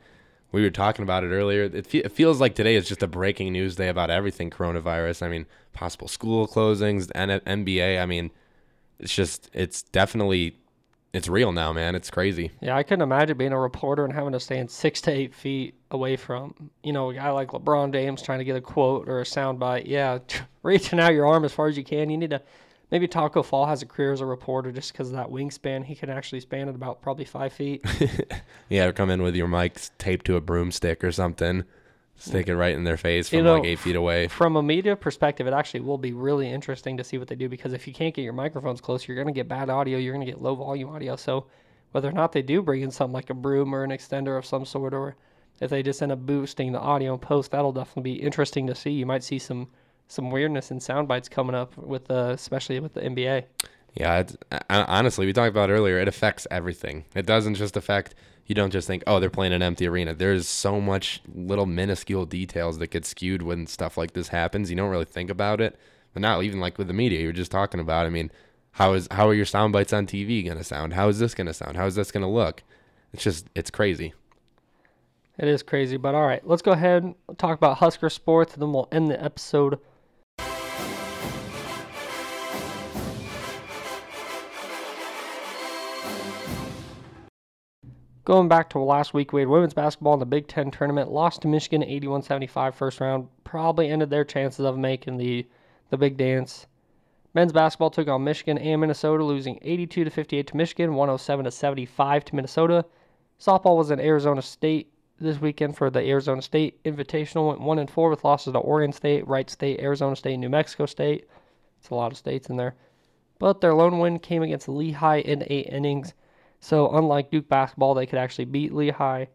we were talking about it earlier. It, fe- it feels like today is just a breaking news day about everything coronavirus. I mean, possible school closings, N- NBA. I mean, it's just, it's definitely, it's real now, man. It's crazy. Yeah, I couldn't imagine being a reporter and having to stand six to eight feet away from, you know, a guy like LeBron James trying to get a quote or a soundbite. Yeah, reaching out your arm as far as you can. You need to maybe Tacko Fall has a career as a reporter just because of that wingspan. He can actually span at about probably five feet. Yeah, come in with your mics taped to a broomstick or something, stick it right in their face You from know, like eight feet away. From a media perspective, it actually will be really interesting to see what they do because if you can't get your microphones close, you're going to get bad audio. You're going to get low volume audio. So whether or not they do bring in something like a broom or an extender of some sort, or if they just end up boosting the audio and post, that'll definitely be interesting to see. You might see some some weirdness and sound bites coming up with the, especially with the NBA. Yeah, it's, honestly, we talked about earlier. It affects everything. It doesn't just affect you don't just think, oh, they're playing an empty arena. There's so much little minuscule details that get skewed when stuff like this happens. You don't really think about it. But now, even like with the media, you were just talking about. I mean, how is how are your sound bites on TV gonna sound? How is this gonna sound? How is this gonna look? It's just it's crazy. It is crazy, but all right, let's go ahead and talk about Husker sports, and then we'll end the episode. Going back to last week, we had women's basketball in the Big Ten tournament, lost to Michigan 81 75 first round, probably ended their chances of making the, the big dance. Men's basketball took on Michigan and Minnesota, losing 82 to 58 to Michigan, 107 to 75 to Minnesota. Softball was in Arizona State this weekend for the Arizona State Invitational, went one and four with losses to Oregon State, Wright State, Arizona State, New Mexico State. It's a lot of states in there. But their lone win came against Lehigh in eight innings. So unlike Duke basketball, they could actually beat Lehigh.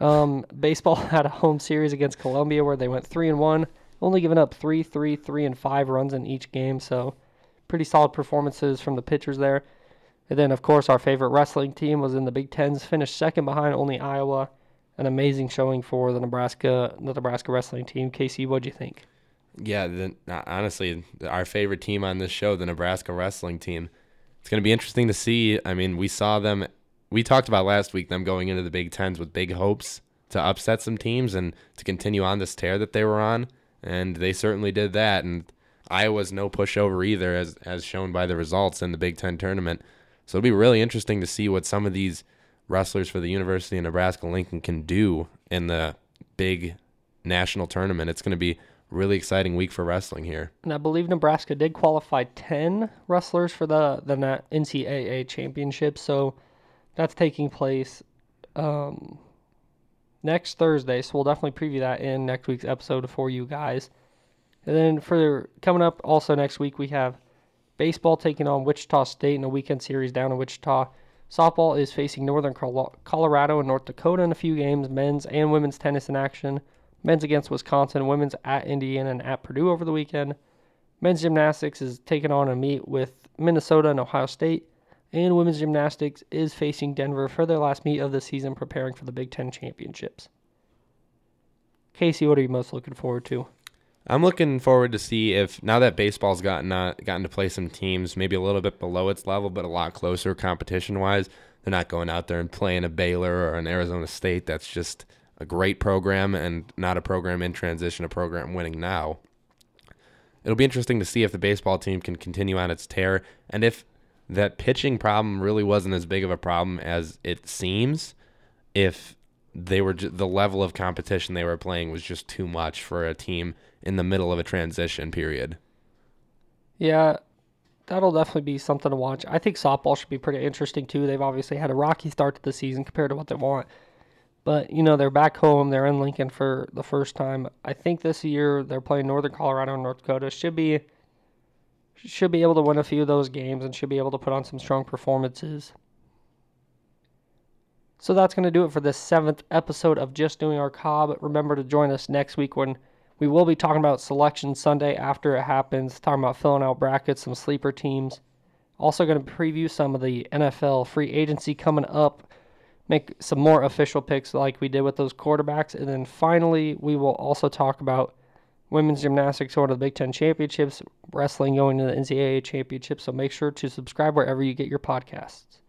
Um, baseball had a home series against Columbia where they went three and one, only giving up three, three, three, and five runs in each game. So pretty solid performances from the pitchers there. And then, of course, our favorite wrestling team was in the Big Tens, finished second behind only Iowa. An amazing showing for the Nebraska, the Nebraska wrestling team. Casey, what'd you think? Yeah, the, honestly, our favorite team on this show, the Nebraska wrestling team it's going to be interesting to see. I mean, we saw them. We talked about last week them going into the Big Tens with big hopes to upset some teams and to continue on this tear that they were on, and they certainly did that. And Iowa's no pushover either, as as shown by the results in the Big Ten tournament. So it'll be really interesting to see what some of these wrestlers for the University of Nebraska Lincoln can do in the big national tournament. It's going to be really exciting week for wrestling here. And I believe Nebraska did qualify 10 wrestlers for the, the NCAA championship. So that's taking place um, next Thursday. So we'll definitely preview that in next week's episode for you guys. And then for coming up also next week, we have baseball taking on Wichita State in a weekend series down in Wichita. Softball is facing Northern Colorado and North Dakota in a few games, men's and women's tennis in action men's against Wisconsin, women's at Indiana and at Purdue over the weekend. Men's gymnastics is taking on a meet with Minnesota and Ohio State, and women's gymnastics is facing Denver for their last meet of the season, preparing for the Big Ten championships. Casey, what are you most looking forward to? I'm looking forward to see if now that baseball's gotten uh, gotten to play some teams maybe a little bit below its level, but a lot closer competition wise. They're not going out there and playing a Baylor or an Arizona State that's just a great program and not a program in transition, a program winning now. It'll be interesting to see if the baseball team can continue on its tear and if that pitching problem really wasn't as big of a problem as it seems. If they were the level of competition they were playing was just too much for a team in the middle of a transition period. Yeah, that'll definitely be something to watch. I think softball should be pretty interesting too. They've obviously had a rocky start to the season compared to what they want. But you know they're back home. They're in Lincoln for the first time. I think this year they're playing Northern Colorado and North Dakota. Should be should be able to win a few of those games and should be able to put on some strong performances. So that's going to do it for this seventh episode of Just Doing Our Cobb. Remember to join us next week when we will be talking about Selection Sunday after it happens, talking about filling out brackets, some sleeper teams. Also, going to preview some of the NFL free agency coming up make some more official picks like we did with those quarterbacks. And then finally, we will also talk about women's gymnastics going to the Big Ten championships, wrestling going to the NCAA championships. So make sure to subscribe wherever you get your podcasts.